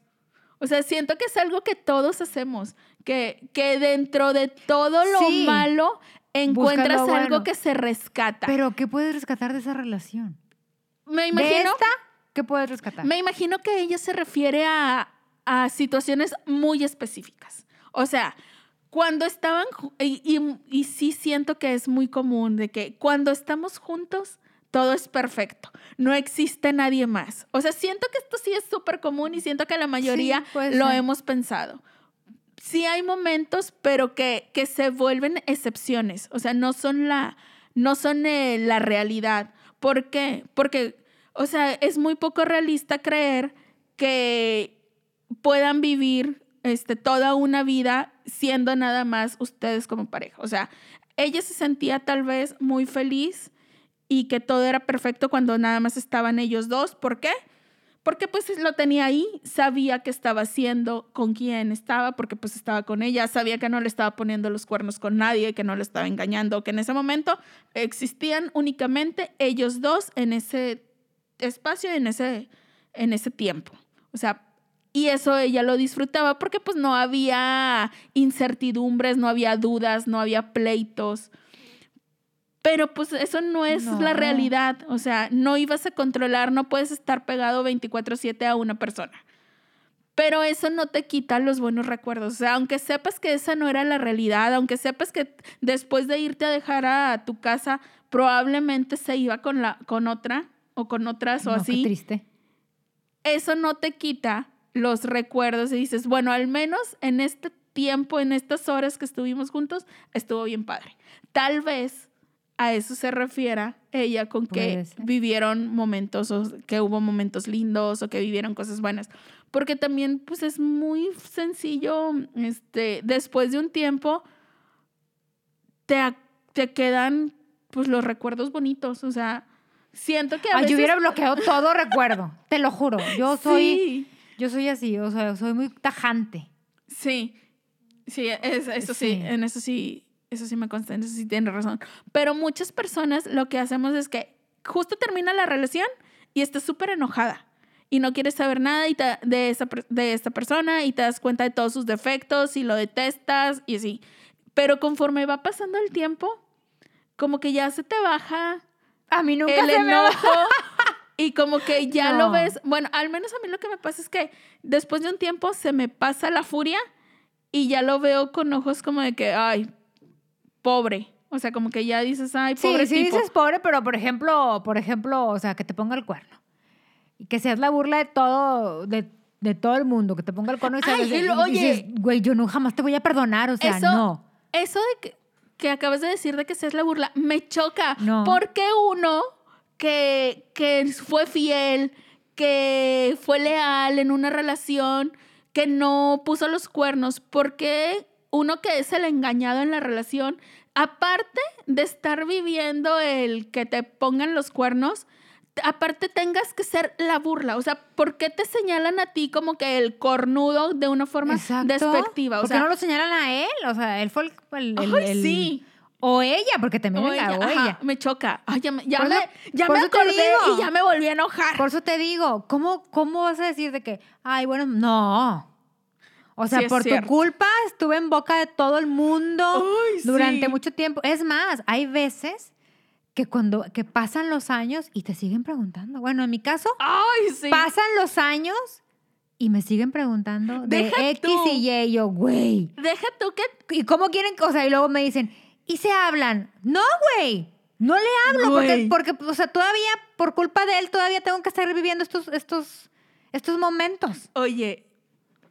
O sea, siento que es algo que todos hacemos, que, que dentro de todo lo malo encuentras algo que se rescata. Pero, ¿qué puedes rescatar de esa relación? Me imagino. ¿Qué puedes rescatar? Me imagino que ella se refiere a, a situaciones muy específicas. O sea, cuando estaban, y, y, sí siento que es muy común de que cuando estamos juntos, todo es perfecto, no existe nadie más. O sea, siento que esto sí es súper común y siento que la mayoría lo hemos pensado. Sí hay momentos, pero que, que se vuelven excepciones, o sea, no son la, no son eh, la realidad. ¿Por qué? Porque, o sea, es muy poco realista creer que puedan vivir este, toda una vida siendo nada más ustedes como pareja. O sea, ella se sentía tal vez muy feliz y que todo era perfecto cuando nada más estaban ellos dos. ¿Por qué? Porque pues lo tenía ahí, sabía qué estaba haciendo, con quién estaba, porque pues estaba con ella, sabía que no le estaba poniendo los cuernos con nadie, que no le estaba engañando, que en ese momento existían únicamente ellos dos en ese espacio, en ese, en ese tiempo. O sea, y eso ella lo disfrutaba porque pues no había incertidumbres, no había dudas, no había pleitos. Pero pues eso no es la realidad. O sea, no ibas a controlar, no puedes estar pegado 24/7 a una persona. Pero eso no te quita los buenos recuerdos. O sea, aunque sepas que esa no era la realidad, aunque sepas que después de irte a dejar a tu casa, probablemente se iba con, la, con otra o con otras o así. Qué triste. Eso no te quita los recuerdos y dices, bueno, al menos en este tiempo, en estas horas que estuvimos juntos, estuvo bien padre. Tal vez a eso se refiera ella con que vivieron momentos, o que hubo momentos lindos o que vivieron cosas buenas. Porque también, pues es muy sencillo, este, después de un tiempo, te, te quedan, pues, los recuerdos bonitos. O sea, siento que a Ay, veces... yo hubiera bloqueado todo recuerdo, te lo juro. Yo soy, Sí, yo soy así, o sea, soy muy tajante. sí, sí, es- eso sí. Sí. en eso sí, eso sí me consta, en eso sí tienes razón. Pero muchas personas lo que hacemos es que justo termina la relación y estás súper enojada y no quieres saber nada y te- de, esa, de esta persona y te das cuenta de todos sus defectos y lo detestas y así. Pero conforme va pasando el tiempo, como que ya se te baja A mí nunca el se me enojo y como que ya lo No. ves. Bueno, al menos a mí lo que me pasa es que después de un tiempo se me pasa la furia y ya lo veo con ojos como de que, ay, pobre. O sea, como que ya dices, ay, Sí, pobre sí tipo. dices pobre, pero por ejemplo, por ejemplo, o sea, que te ponga el cuerno. Y que seas la burla de todo, de, de todo el mundo, que te ponga el cuerno y, Ay, y lo- y dices, oye. güey, yo no jamás te voy a perdonar, o sea, Eso- no. Eso de que, que acabas de decir de que seas la burla, me choca. No. Porque uno que, que fue fiel, que fue leal en una relación, que no puso los cuernos, porque uno que es el engañado en la relación, aparte de estar viviendo el que te pongan los cuernos, aparte tengas que ser la burla. O sea, ¿por qué te señalan a ti como que el cornudo de una forma Exacto. despectiva? O ¿Por qué no lo señalan a él? O sea, él fue el... el- el- el- sí. O ella, porque también O ella, o ella. me choca. Ay, ya me, ya Por me, eso- ya me acordé digo. y ya me volví a enojar. Por eso te digo, ¿cómo, ¿cómo vas a decir de que, ay, bueno, no? O sea, Sí, por tu culpa estuve en boca de todo el mundo Ay, durante sí. mucho tiempo. Es más, hay veces que cuando que pasan los años y te siguen preguntando. Bueno, en mi caso, Ay, sí. pasan los años y me siguen preguntando de Deja X tú. Y. y Yo, güey. Deja tú que ¿Y cómo quieren? O sea, y luego me dicen, ¿y se hablan? No, güey. No le hablo porque, porque, o sea, todavía, por culpa de él, todavía tengo que estar viviendo estos, estos, estos momentos. Oye,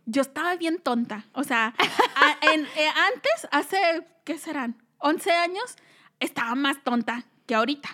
yo estaba bien tonta. O sea, a- en- eh, antes, hace, ¿qué serán? 11 años, estaba más tonta que ahorita.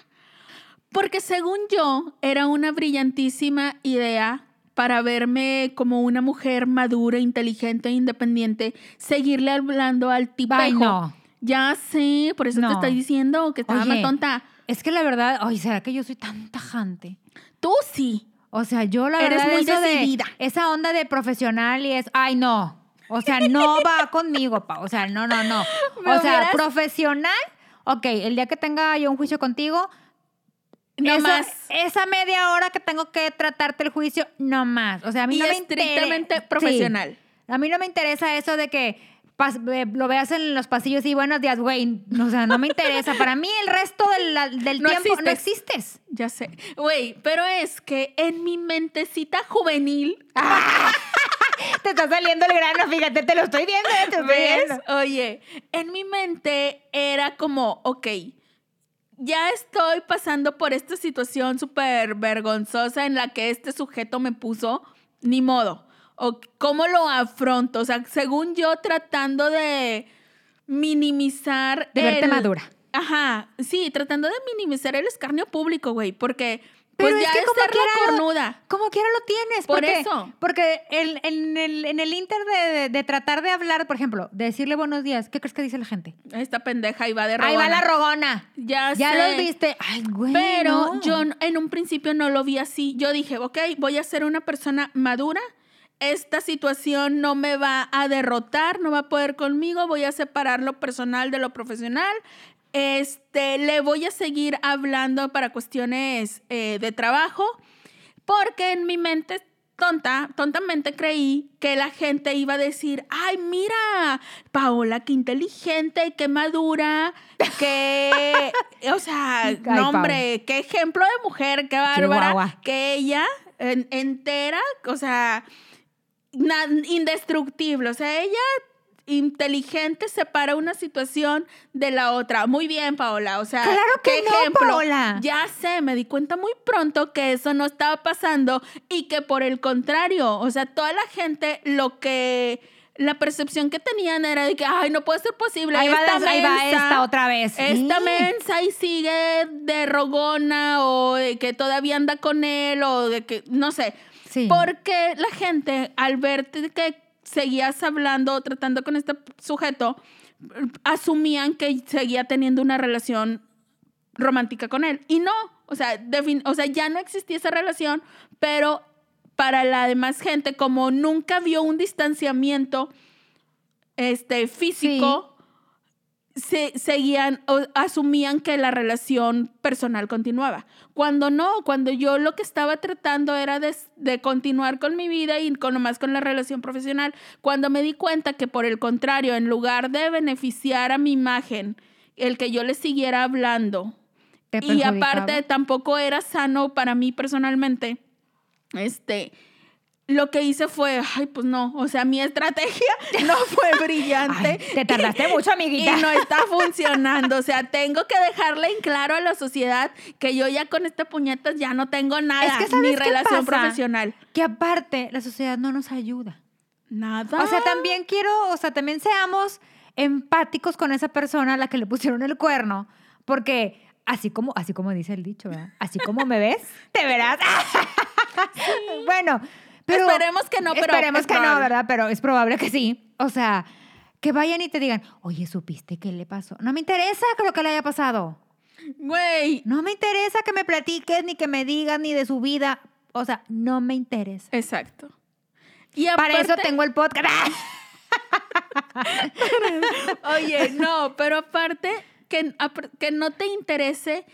Porque según yo, era una brillantísima idea para verme como una mujer madura, inteligente e independiente, seguirle hablando al tipejo. Ay, no. Ya sé, por eso te estoy diciendo que estaba más Oye. tonta. Es que la verdad, ay, ¿será que yo soy tan tajante? Tú sí. O sea, yo la Eres verdad muy de- decidida. esa onda de profesional y es, ay, no. O sea, no va conmigo, pa. O sea, no, no, no. O sea, profesional, ok, el día que tenga yo un juicio contigo, No esa, más. esa media hora que tengo que tratarte el juicio, no más. O sea, a mí Y no me interesa. estrictamente profesional. A mí no me interesa eso de que lo veas en los pasillos y buenos días, güey. O sea, no me interesa. Para mí el resto del, del No tiempo no existes. Ya sé. Güey, pero es que en mi mentecita juvenil, Te está saliendo el grano, fíjate, te lo estoy viendo, te estoy ¿ves? viendo. Oye, en mi mente era como, ok, ya estoy pasando por esta situación súper vergonzosa en la que este sujeto me puso, ni modo. O cómo lo afronto. O sea, según yo tratando de minimizar. De verte el- madura. Ajá, sí, tratando de minimizar el escarnio público, güey, porque Pero pues es ya que es como quiera lo- cornuda. Como quiera lo tienes. Por porque, eso. Porque el- en, el, en el inter de, de- de tratar de hablar, por ejemplo, de decirle buenos días, ¿qué crees que dice la gente? Esta pendeja iba de Ahí va rogona. la rogona. Ya, Ya sé. los viste. Ay, güey. Pero no. yo en un principio no lo vi así. Yo dije, ok, voy a ser una persona madura. Esta situación no me va a derrotar, no va a poder conmigo. Voy a separar lo personal de lo profesional. Este, le voy a seguir hablando para cuestiones eh, de trabajo, porque en mi mente tonta, tontamente creí que la gente iba a decir, ay, mira, Paola, qué inteligente, qué madura, qué, o sea, Ay, no, hombre, qué ejemplo de mujer, qué bárbara, guagua. que ella en- entera, o sea, indestructible, o sea, ella inteligente separa una situación de la otra. Muy bien, Paola, o sea, Claro que qué no, ejemplo. Paola. Ya sé, me di cuenta muy pronto que eso no estaba pasando y que por el contrario, o sea, toda la gente lo que la percepción que tenían era de que, ay, no puede ser posible. Ahí va, la- ahí va mensa- esta otra vez. Esta Sí. mensa y sigue de rogona o de que todavía anda con él o de que, no sé. Sí. Porque la gente, al verte que seguías hablando o tratando con este sujeto, asumían que seguía teniendo una relación romántica con él. Y no, o sea, o sea, ya no existía esa relación, pero para la demás gente, como nunca vio un distanciamiento este, físico, se, seguían o asumían que la relación personal continuaba. Cuando no, cuando yo lo que estaba tratando era de, de continuar con mi vida y con más con la relación profesional, cuando me di cuenta que por el contrario, en lugar de beneficiar a mi imagen, el que yo le siguiera hablando, ¿Te y aparte tampoco era sano para mí personalmente, este, lo que hice fue, ay, pues no, o sea, mi estrategia no fue brillante. Ay, te tardaste mucho, Y amiguita. no está funcionando. O sea, tengo que dejarle en claro a la sociedad que yo ya con este puñetas ya no tengo nada. Es que ¿sabes ni relación pasa? profesional. Que aparte, la sociedad no nos ayuda. Nada. O sea, también quiero, o sea, también seamos empáticos con esa persona a la que le pusieron el cuerno, porque así como, así como dice el dicho, ¿verdad? Así como me ves, te verás. bueno, pero Esperemos que no, pero esperemos es que no, probable. ¿verdad? Pero es probable que sí. O sea, que vayan y te digan, oye, ¿supiste qué le pasó? No me interesa que lo que le haya pasado. Güey. No me interesa que me platiques, ni que me digas, ni de su vida. O sea, no me interesa. Exacto. Y Para eso aparte- tengo el podcast. Oye, no, pero aparte que, que no te interese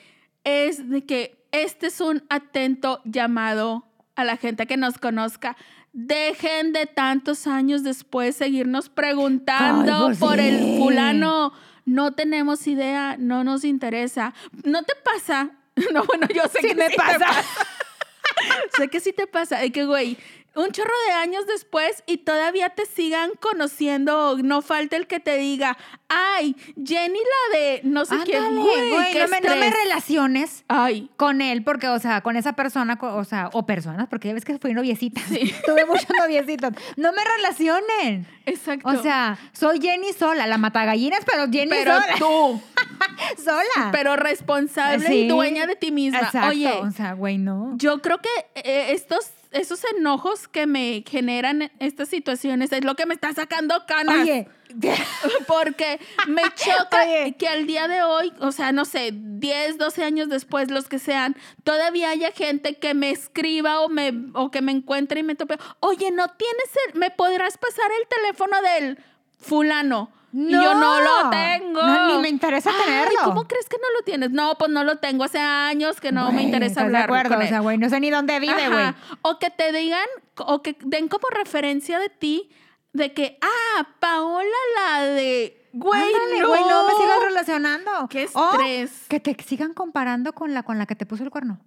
es de que este es un atento llamado a la gente que nos conozca. Dejen de tantos años después seguirnos preguntando Ay, pues por sí. el fulano. No tenemos idea, no nos interesa. ¿No te pasa? No, bueno, yo sé Sí que me sí te pasa. sé que sí te pasa. De que, güey, un chorro de años después y todavía te sigan conociendo. No falta el que te diga, ay, Jenny la de no sé quién. Ándale, Güey, güey, qué no, me, no me estrés. relaciones Ay, con él, porque, o sea, con esa persona, o sea, o personas, porque ya ves que fui noviecita. Sí. Tuve muchos noviecitos. No me relacionen. exacto. O sea, soy Jenny sola, la matagallinas, pero Jenny pero sola. tú, sola. pero responsable y dueña de ti misma. Exacto. Oye, o sea, güey, no. Yo creo que eh, estos, esos enojos que me generan estas situaciones es lo que me está sacando canas. Oye, Porque me choca Oye. que al día de hoy, o sea, no sé, 10, 12 años después, los que sean, todavía haya gente que me escriba o, me, o que me encuentre y me tope. Oye, ¿no tienes el, me podrás pasar el teléfono del fulano? Y yo no lo tengo. No, ni me interesa Ay, tenerlo. ¿Cómo crees que no lo tienes? No, pues no lo tengo hace años que no me interesa ¿estás hablar de acuerdo? con O sea, él. güey, no sé ni dónde vive, güey. O que te digan, o que den como referencia de ti, de que, ah, Paola la de, güey, Ándale, no. güey, no me sigas relacionando. Qué O estrés. que te sigan comparando con la con la que te puso el cuerno.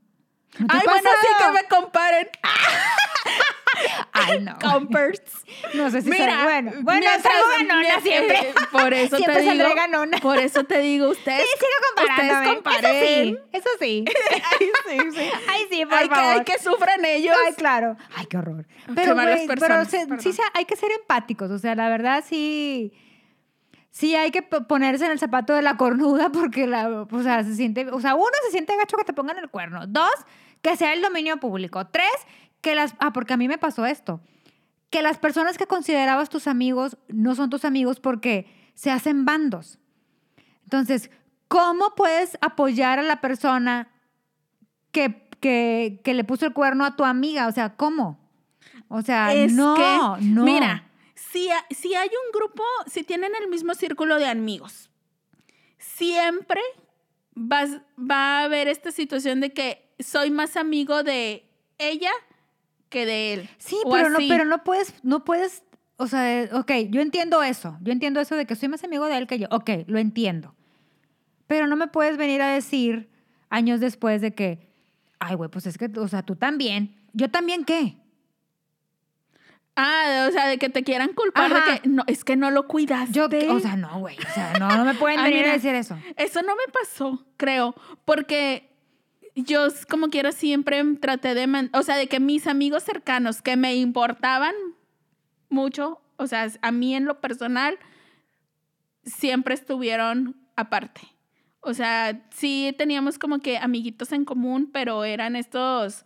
¿No te ha Ay, bueno, sí que me comparen. Ay, no. Compers. No sé si Mira, será bueno. Bueno, salgo ganona siempre. eh, Por eso Siempre te digo. saldré ganona. Por eso te digo, ustedes. Sí, sigo. Ustedes comparen. Eso sí, eso sí. Ay, sí, sí. Ay, sí, por Ay, que, favor. ay, que sufran ellos. Ay, claro. Ay, qué horror. Qué Pero, malas güey, pero personas, se- sí hay que ser empáticos. O sea, la verdad sí. Sí hay que ponerse en el zapato de la cornuda porque la, o sea, se siente, o sea, uno se siente gacho que te pongan el cuerno. Dos, que sea el dominio público. Tres, que las, ah, porque a mí me pasó esto, que las personas que considerabas tus amigos no son tus amigos porque se hacen bandos. Entonces, ¿cómo puedes apoyar a la persona que, que, que le puso el cuerno a tu amiga? O sea, ¿cómo? O sea, es no, que, no. mira, si, si hay un grupo, si tienen el mismo círculo de amigos, siempre vas, va a haber esta situación de que soy más amigo de ella que de él. Sí, pero no, pero no puedes, no puedes, o sea, eh, ok, yo entiendo eso, yo entiendo eso de que soy más amigo de él que yo, ok, lo entiendo. Pero no me puedes venir a decir años después de que, ay, güey, pues es que, o sea, tú también, yo también qué. Ah, o sea, de que te quieran culpar Ajá. de que no, es que no lo cuidaste. Yo, o sea, no, güey, o sea, no, no me pueden Ah, venir mira. a decir eso. Eso no me pasó, creo, porque yo como quiera siempre traté de, man- o sea, de que mis amigos cercanos que me importaban mucho o sea, a mí en lo personal, siempre estuvieron aparte. O sea, sí teníamos como que amiguitos en común, pero eran estos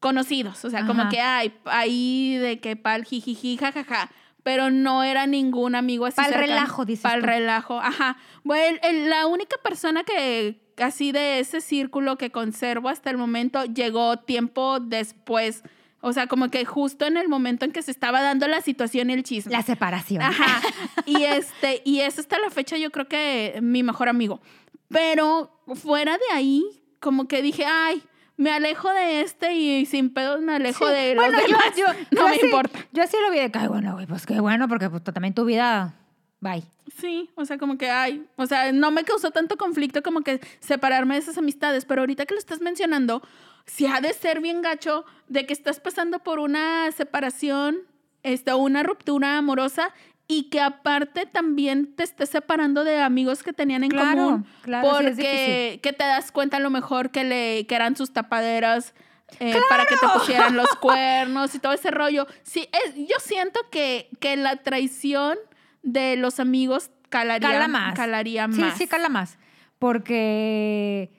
conocidos. O sea, como que hay ahí de que pal jijiji, jajaja. Pero no era ningún amigo así. Pa'l cercano. relajo, dices Pa'l tú. relajo, ajá. Bueno, el- la única persona que así de ese círculo que conservo hasta el momento llegó tiempo después. O sea, como que justo en el momento en que se estaba dando la situación y el chisme. La separación. Ajá. Y este, y es hasta la fecha, yo creo que mi mejor amigo. Pero fuera de ahí, como que dije, ay, me alejo de este y sin pedos me alejo Sí. de Bueno, los demás. yo- no yo me así- importa. Yo así lo vi de que, ay, bueno, güey, pues qué bueno, porque pues, también tu vida, bye. Sí, o sea, como que ay, o sea, no me causó tanto conflicto como que separarme de esas amistades, pero ahorita que lo estás mencionando, si ha de ser bien gacho de que estás pasando por una separación, este, o una ruptura amorosa y que aparte también te estés separando de amigos que tenían en Claro, común, claro, sí, es porque que te das cuenta a lo mejor que le que eran sus tapaderas eh, para que te pusieran los cuernos y todo ese rollo. Sí, es- yo siento que, que la traición de los amigos calaría, Cala más. calaría Sí, sí, cala más. Porque,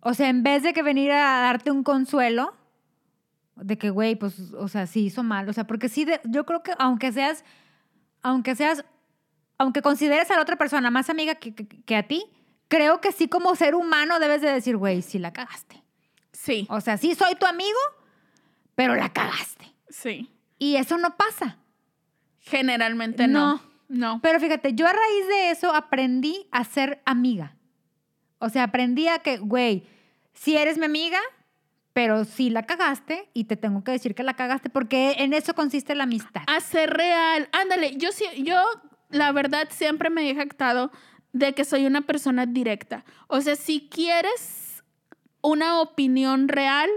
o sea, en vez de que venir a darte un consuelo, de que, güey, pues, o sea, sí hizo mal. O sea, porque sí, de- yo creo que aunque seas, aunque seas, aunque consideres a la otra persona más amiga que, que- que a ti, creo que sí como ser humano debes de decir, güey, sí la cagaste. Sí, O sea, sí soy tu amigo, pero la cagaste. sí. Y eso no pasa. Generalmente no. No. Pero fíjate, yo a raíz de eso aprendí a ser amiga. O sea, aprendí a que, güey, si eres mi amiga, pero sí la cagaste y te tengo que decir que la cagaste porque en eso consiste la amistad. A ser real. Ándale, yo sí, yo la verdad siempre me he jactado de que soy una persona directa. O sea, si quieres una opinión real,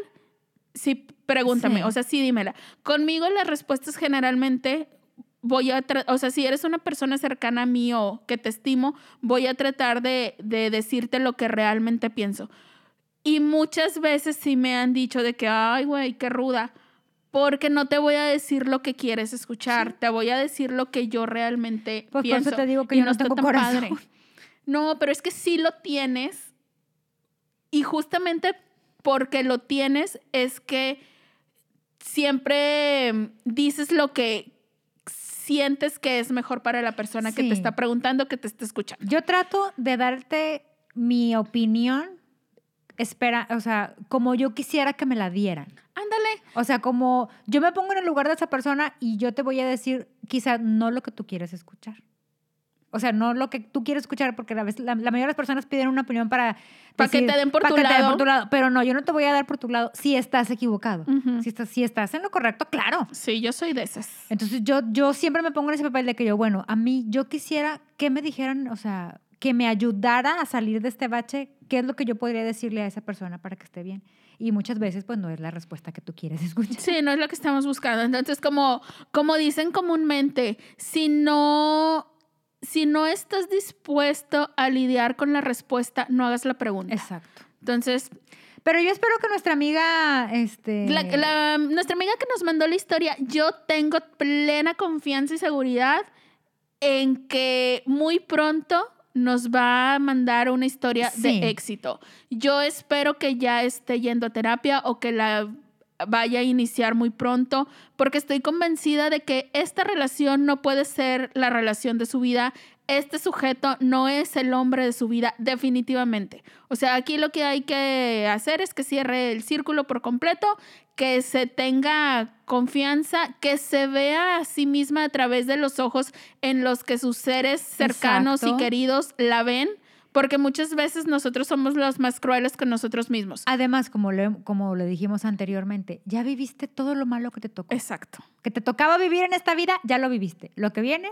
sí, pregúntame. Sí. O sea, sí, dímela. Conmigo las respuestas generalmente voy a, o sea, si eres una persona cercana a mí o que te estimo, voy a tratar de, de decirte lo que realmente pienso. Y muchas veces sí me han dicho de que, ay, güey, qué ruda. Porque no te voy a decir lo que quieres escuchar, te voy a decir lo que yo realmente Pues por pienso. eso te digo que y yo no tengo corazón. No, pero es que sí lo tienes. Y justamente porque lo tienes es que siempre dices lo que sientes que es mejor para la persona que te está preguntando, que te está escuchando. Yo trato de darte mi opinión, espera, o sea, como yo quisiera que me la dieran. Ándale. O sea, como yo me pongo en el lugar de esa persona y yo te voy a decir quizá no lo que tú quieres escuchar. O sea, no lo que tú quieres escuchar, porque la, la, la mayoría de las personas piden una opinión para... Pa' que te den por tu que te den lado. por tu lado. Pero no, yo no te voy a dar por tu lado si estás equivocado. Si, estás, si estás en lo correcto, claro. Sí, yo soy de esas. Entonces yo, yo siempre me pongo en ese papel de que yo, bueno, a mí yo quisiera que me dijeran, o sea, que me ayudara a salir de este bache, qué es lo que yo podría decirle a esa persona para que esté bien. Y muchas veces pues no es la respuesta que tú quieres escuchar. Sí, no es lo que estamos buscando. Entonces, como, como dicen comúnmente, si no, si no estás dispuesto a lidiar con la respuesta, no hagas la pregunta. Exacto. Entonces, Pero yo espero que nuestra amiga, este... la- la- nuestra amiga que nos mandó la historia, yo tengo plena confianza y seguridad en que muy pronto nos va a mandar una historia Sí. de éxito. Yo espero que ya esté yendo a terapia o que la vaya a iniciar muy pronto, porque estoy convencida de que esta relación no puede ser la relación de su vida. Este sujeto no es el hombre de su vida, definitivamente. O sea, aquí lo que hay que hacer es que cierre el círculo por completo, que se tenga confianza, que se vea a sí misma a través de los ojos en los que sus seres cercanos Exacto. y queridos la ven, porque muchas veces nosotros somos los más crueles con nosotros mismos. Además, como le, como le dijimos anteriormente, ya viviste todo lo malo que te tocó. Exacto. Que te tocaba vivir en esta vida, ya lo viviste. Lo que viene,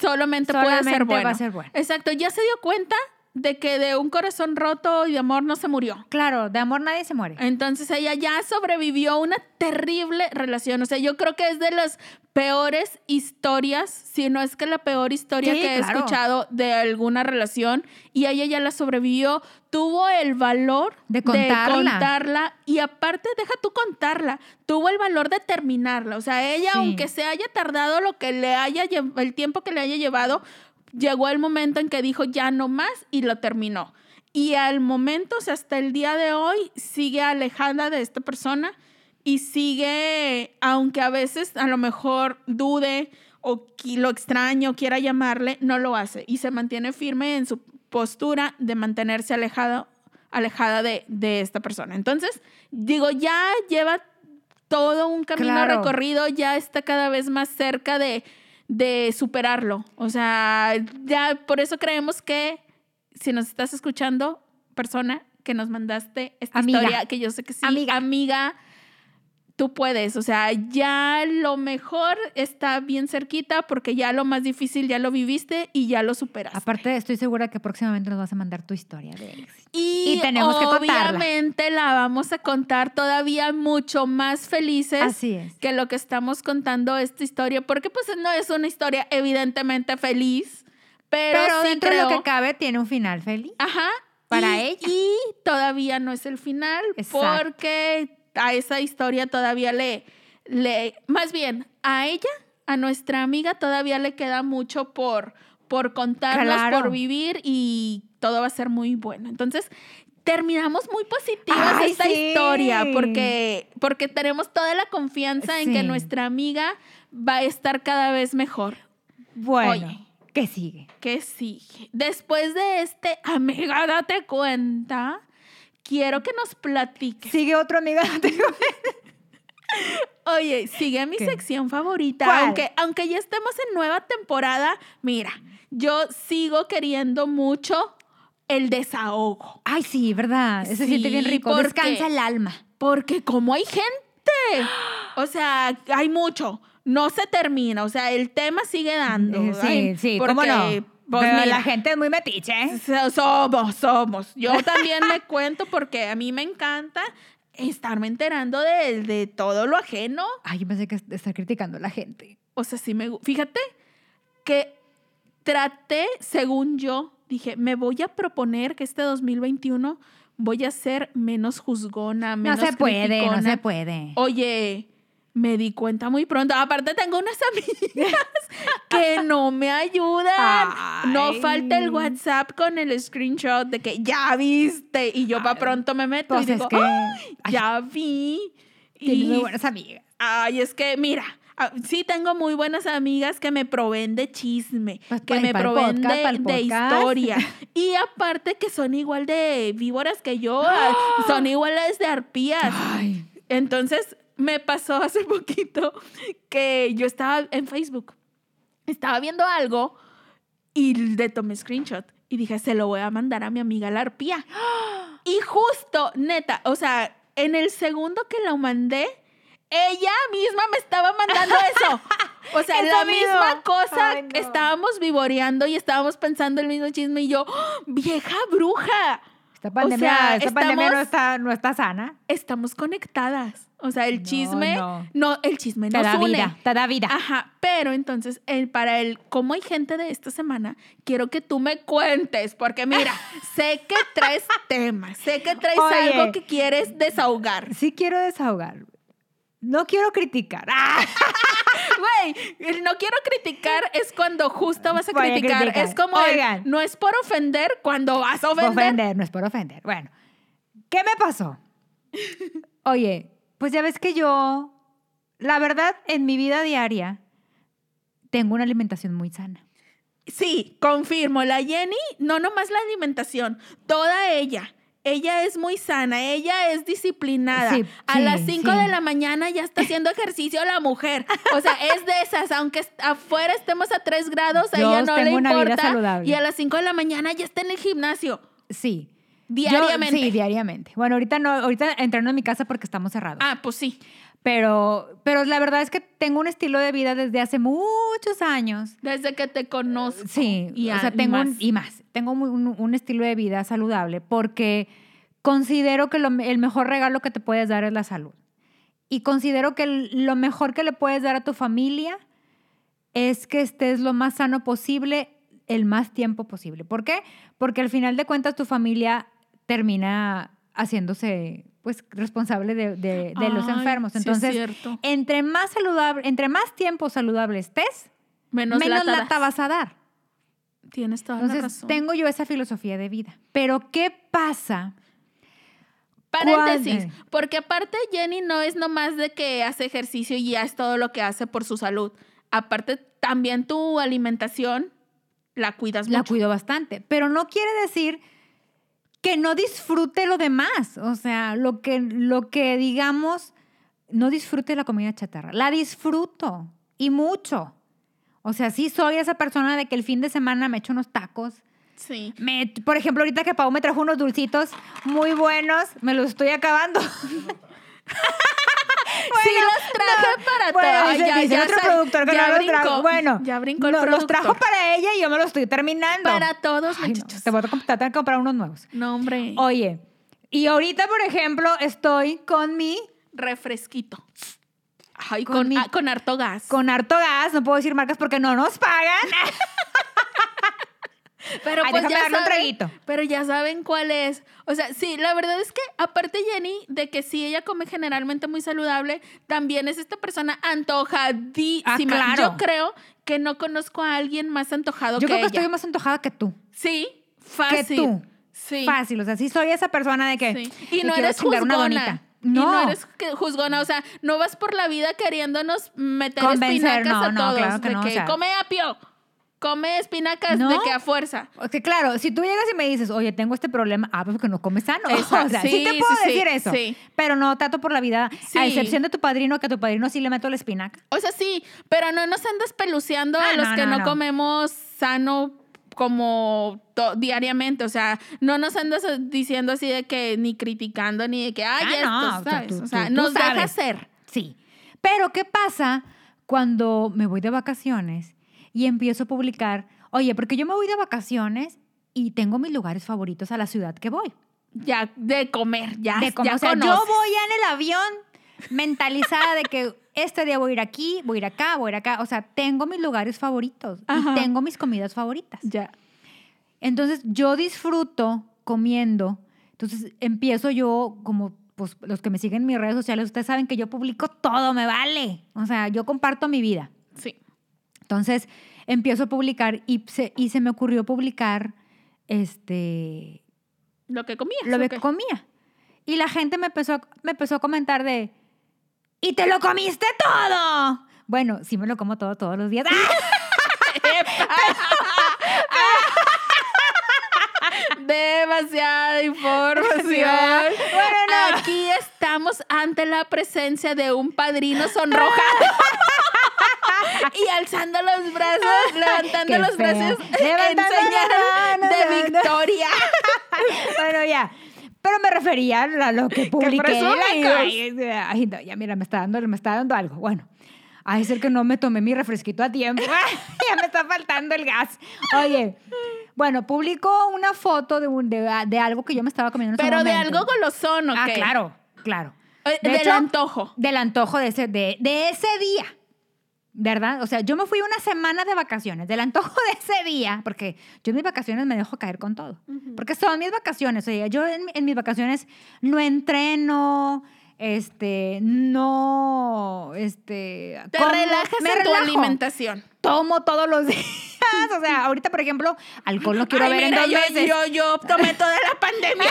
Solamente, puede solamente ser bueno. va a ser bueno. Exacto, ya se dio cuenta de que de un corazón roto y de amor no se murió. Claro, de amor nadie se muere. Entonces ella ya sobrevivió a una terrible relación. O sea, yo creo que es de las peores historias, si no es que la peor historia Sí, que he escuchado de alguna relación. Y ella ya la sobrevivió. Tuvo el valor De contarla. contarla. Y aparte, deja tú contarla. Tuvo el valor de terminarla. O sea, ella, Sí. aunque se haya tardado lo que le haya el tiempo que le haya llevado, llegó el momento en que dijo ya no más y lo terminó. Y al momento, o sea, hasta el día de hoy, sigue alejada de esta persona y sigue, aunque a veces a lo mejor dude o lo extraño, quiera llamarle, no lo hace y se mantiene firme en su postura de mantenerse alejada, alejada de, de esta persona. Entonces, digo, ya lleva todo un camino Claro. recorrido, ya está cada vez más cerca de, de superarlo. O sea, ya por eso creemos que si nos estás escuchando, persona que nos mandaste esta Amiga. historia, que yo sé que sí, Amiga. amiga, tú puedes. O sea, ya lo mejor está bien cerquita porque ya lo más difícil ya lo viviste y ya lo superaste. Aparte, estoy segura que próximamente nos vas a mandar tu historia de éxito. Y, Y tenemos que contarla. obviamente la vamos a contar todavía mucho más felices Así es. que lo que estamos contando esta historia, porque pues no es una historia evidentemente feliz, pero, Pero sí dentro creo, de lo que cabe, tiene un final feliz. ajá, para y- ella. Y todavía no es el final, Exacto. porque a esa historia todavía le, le, más bien, a ella, a nuestra amiga, todavía le queda mucho por, por contarnos, Claro. por vivir y todo va a ser muy bueno. Entonces, terminamos muy positivas Ay, esta sí. historia porque, porque tenemos toda la confianza en que nuestra amiga va a estar cada vez mejor. Bueno, Oye. ¿qué sigue? ¿Qué sigue? Después de este, amiga, date cuenta, quiero que nos platiques. Sigue otro amiga. Oye, sigue mi ¿Qué? sección favorita. ¿Cuál? Aunque, aunque ya estemos en nueva temporada, mira, yo sigo queriendo mucho el desahogo. Ay, sí, ¿verdad? Se siente bien Sí, rico. porque- Descansa el alma. Porque como hay gente, o sea, hay mucho. No se termina, o sea, el tema sigue dando. Eh, Sí, Ay, sí, porque, ¿cómo no? Pues, Pero mira, la gente es muy metiche. ¿eh? So- Somos, somos. Yo también me cuento porque a mí me encanta estarme enterando de, de todo lo ajeno. Ay, yo pensé que está criticando a la gente. O sea, sí me... gu- Fíjate que traté, según yo, dije, me voy a proponer que este 2021 voy a ser menos juzgona, No menos se puede, no se puede. Oye, me di cuenta muy pronto. Aparte tengo unas amigas que no me ayudan. No falta el WhatsApp con el screenshot de que ya viste y yo para pronto me meto Pues y es digo, que "Ay, ay, ya vi. tienes muy buenas amigas. ay, es que mira, ah, sí tengo muy buenas amigas que me proveen de chisme, Pues, que me proveen podcast, de, historia. Y aparte que son igual de víboras que yo, ah, son iguales de arpías. Ay, Entonces me pasó hace poquito que yo estaba en Facebook, estaba viendo algo y le tomé screenshot y dije, se lo voy a mandar a mi amiga la arpía. Y justo, neta, o sea, en el segundo que lo mandé, ella misma me estaba mandando eso. O sea, la misma cosa, Ay, no. estábamos vivoreando y estábamos pensando el mismo chisme y yo, ¡Oh, vieja bruja, esta pandemia, sea, esta pandemia no está, no está sana. estamos conectadas. O sea, el No, chisme, no, no. el chisme Te nos da une. vida, te da vida. Ajá, pero entonces, el, para el cómo hay gente de esta semana, quiero que tú me cuentes, porque mira, sé que traes temas, sé que traes Oye. algo que quieres desahogar. Sí quiero desahogar. No quiero criticar. ¡Ah! Güey, el no quiero criticar es cuando justo vas a Voy a criticar. criticar. Es como el, Oigan. no es por ofender cuando vas a ofender. ofender, no es por ofender. Bueno, ¿qué me pasó? Oye, pues ya ves que yo, la verdad, en mi vida diaria, tengo una alimentación muy sana. Sí, confirmo. La Jenny, no nomás la alimentación, toda ella. Ella es muy sana, ella es disciplinada. Sí, a sí, las 5 sí. de la mañana ya está haciendo ejercicio la mujer. O sea, es de esas, aunque afuera estemos a 3 grados, a Yo ella no le tengo una vida importa. saludable. Y a las 5 de la mañana ya está en el gimnasio. Sí. Yo- Diariamente. sí, diariamente. Bueno, ahorita no, ahorita entrando en mi casa porque estamos cerrados. Ah, pues sí. Pero, pero la verdad es que tengo un estilo de vida desde hace muchos años. Desde que te conozco. Sí, y, o sea, y tengo más. un, y más. Tengo un, un estilo de vida saludable porque considero que lo- el mejor regalo que te puedes dar es la salud. Y considero que lo mejor que le puedes dar a tu familia es que estés lo más sano posible el más tiempo posible. ¿Por qué? Porque al final de cuentas tu familia termina haciéndose pues responsable de, de- de los enfermos. Entonces, entre más saludable, entre más tiempo saludable estés, menos, menos lata lata vas a dar. Tienes toda la Entonces, razón. tengo yo esa filosofía de vida. Pero, ¿qué pasa? Paréntesis, ¿Cuál? porque aparte Jenny no es nomás de que hace ejercicio y ya es todo lo que hace por su salud. Aparte, también tu alimentación la cuidas La mucho. cuido bastante. Pero no quiere decir que no disfrute lo demás. O sea, lo que, lo que digamos, no disfrute la comida chatarra. La disfruto y mucho. O sea, sí soy esa persona de que el fin de semana me echo unos tacos. Sí. Me- por ejemplo, ahorita que Pau me trajo unos dulcitos muy buenos, me los estoy acabando. sí los traje para Bueno, dice, dice otro productor que ya no los trajo. Bueno, ya brincó el no, los trajo para ella y yo me los estoy terminando. Para todos, Ay, muchachos. te voy a tratar de comprar unos nuevos. No, hombre. Oye, y ahorita, por ejemplo, estoy con mi, Refresquito. Ay, Con con, mi- con harto gas. con harto gas, no puedo decir marcas porque no nos pagan. Pero Ay, pues ya un saben, traguito. pero ya saben cuál es. O sea, sí, la verdad es que aparte Jenny, de que sí ella come generalmente muy saludable, también es esta persona antojadísima. Ah, claro. Yo creo que no conozco a alguien más antojado Yo que creo que ella. estoy más antojada que tú. Sí, Que fácil. tú. Sí. Fácil, o sea, sí soy esa persona de que sí. Y no eres juzgona. una donita. Y No, no eres que- juzgona, o sea, no vas por la vida queriéndonos meter espinacas no, a no, todos. claro que de no, o que sea. come apio, come espinacas, No. de que a fuerza. Sea, claro, si tú llegas y me dices, oye, tengo este problema, ah, pues que no comes sano. Exacto. O sea, sí, Sí, te puedo sí, sí, decir eso. sí. Pero no trato por la vida, Sí. a excepción de tu padrino, que a tu padrino sí le meto la espinaca. O sea, sí, pero no nos andas peluceando a Ah, los no, que no, comemos sano como diariamente. O sea, no nos andas diciendo así de que ni criticando ni de que, ay, Ah, esto, no, o sea, ¿sabes? tú- o sea, tú- nos deja ser. Sí. Pero, ¿qué pasa cuando me voy de vacaciones y empiezo a publicar, oye, porque yo me voy de vacaciones y tengo mis lugares favoritos a la ciudad que voy? Ya, de comer, ya, de cómo, ya o sea, yo voy en el avión mentalizada de que este día voy a ir aquí, voy a ir acá, voy a ir acá. O sea, tengo mis lugares favoritos Ajá. y tengo mis comidas favoritas. Ya. Entonces, yo disfruto comiendo. Entonces, empiezo yo como pues los que me siguen en mis redes sociales, ustedes saben que yo publico todo, me vale. O sea, yo comparto mi vida. Sí. Entonces, empiezo a publicar y se, y se me ocurrió publicar este Lo que comías. lo ¿o que qué? comía. Y la gente me empezó, a- me empezó a comentar de, ¡y te lo comiste todo! Bueno, sí me lo como todo todos los días. Demasiada información. Bueno, no. Aquí estamos ante la presencia de un padrino sonrojado. y alzando los brazos, levantando los brazos Levantando en de victoria. bueno, ya. Pero me refería a lo que publiqué. presumimos. Ay, ay, no, ya mira, me está, dando, me está dando algo. Bueno, a es el que no me tomé mi refresquito a tiempo. ya me está faltando el gas. Oye, bueno, publicó una foto de, un, de, de algo que yo me estaba comiendo en ese Pero de momento. algo golosón, ¿o Ah, claro, claro. Eh, De Del hecho, antojo. Del antojo de ese, de, de ese día. ¿Verdad? O sea, yo me fui una semana de vacaciones, del antojo de ese día, porque yo en mis vacaciones me dejo caer con todo. Porque son mis vacaciones. Oye, yo en, en mis vacaciones no entreno, este, no, este... Te como- relajas me en tu relajo. alimentación. Tomo todos los días. O sea, ahorita, por ejemplo, alcohol no quiero Ay, ver mira, en dos yo, meses. Yo, yo tomé toda la pandemia.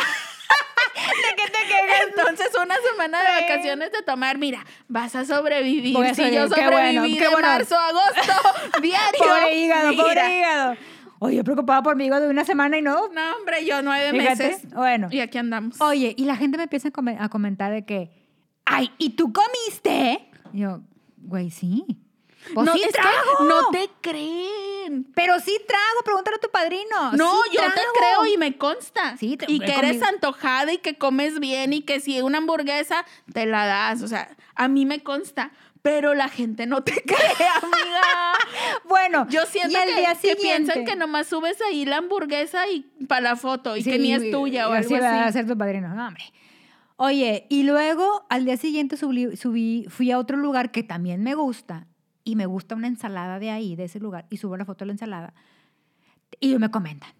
¿De qué te quejas? Entonces, una semana de Sí. vacaciones de tomar, mira, vas a sobrevivir. Voy a si yo sobrevivir, qué bueno, sobreviví qué bueno. marzo agosto, diario. Pobre hígado, mira. pobre hígado. Oye, preocupada por mi hígado de una semana y no. No, hombre, yo nueve Fíjate. meses. Bueno. Y aquí andamos. Oye, y la gente me empieza a comentar de que, ay, ¿y tú comiste? Y yo, güey, sí. Pues no, sí es que trago. no te creen. Pero sí trago, pregúntale a tu padrino. No, Sí yo te creo y me consta. Sí, te- y que eres antojada y que comes bien y que si una hamburguesa te la das. O sea, a mí me consta. Pero la gente no te cree, amiga. Bueno, Yo siento y que, día que piensan que nomás subes ahí la hamburguesa y para la foto y Sí, que ni es tuya o algo así. va a ser tu padrino. No, hombre. Oye, y luego al día siguiente subí, subí- fui a otro lugar que también me gusta y me gusta una ensalada de ahí, de ese lugar, y subo la foto de la ensalada. Y me comentan,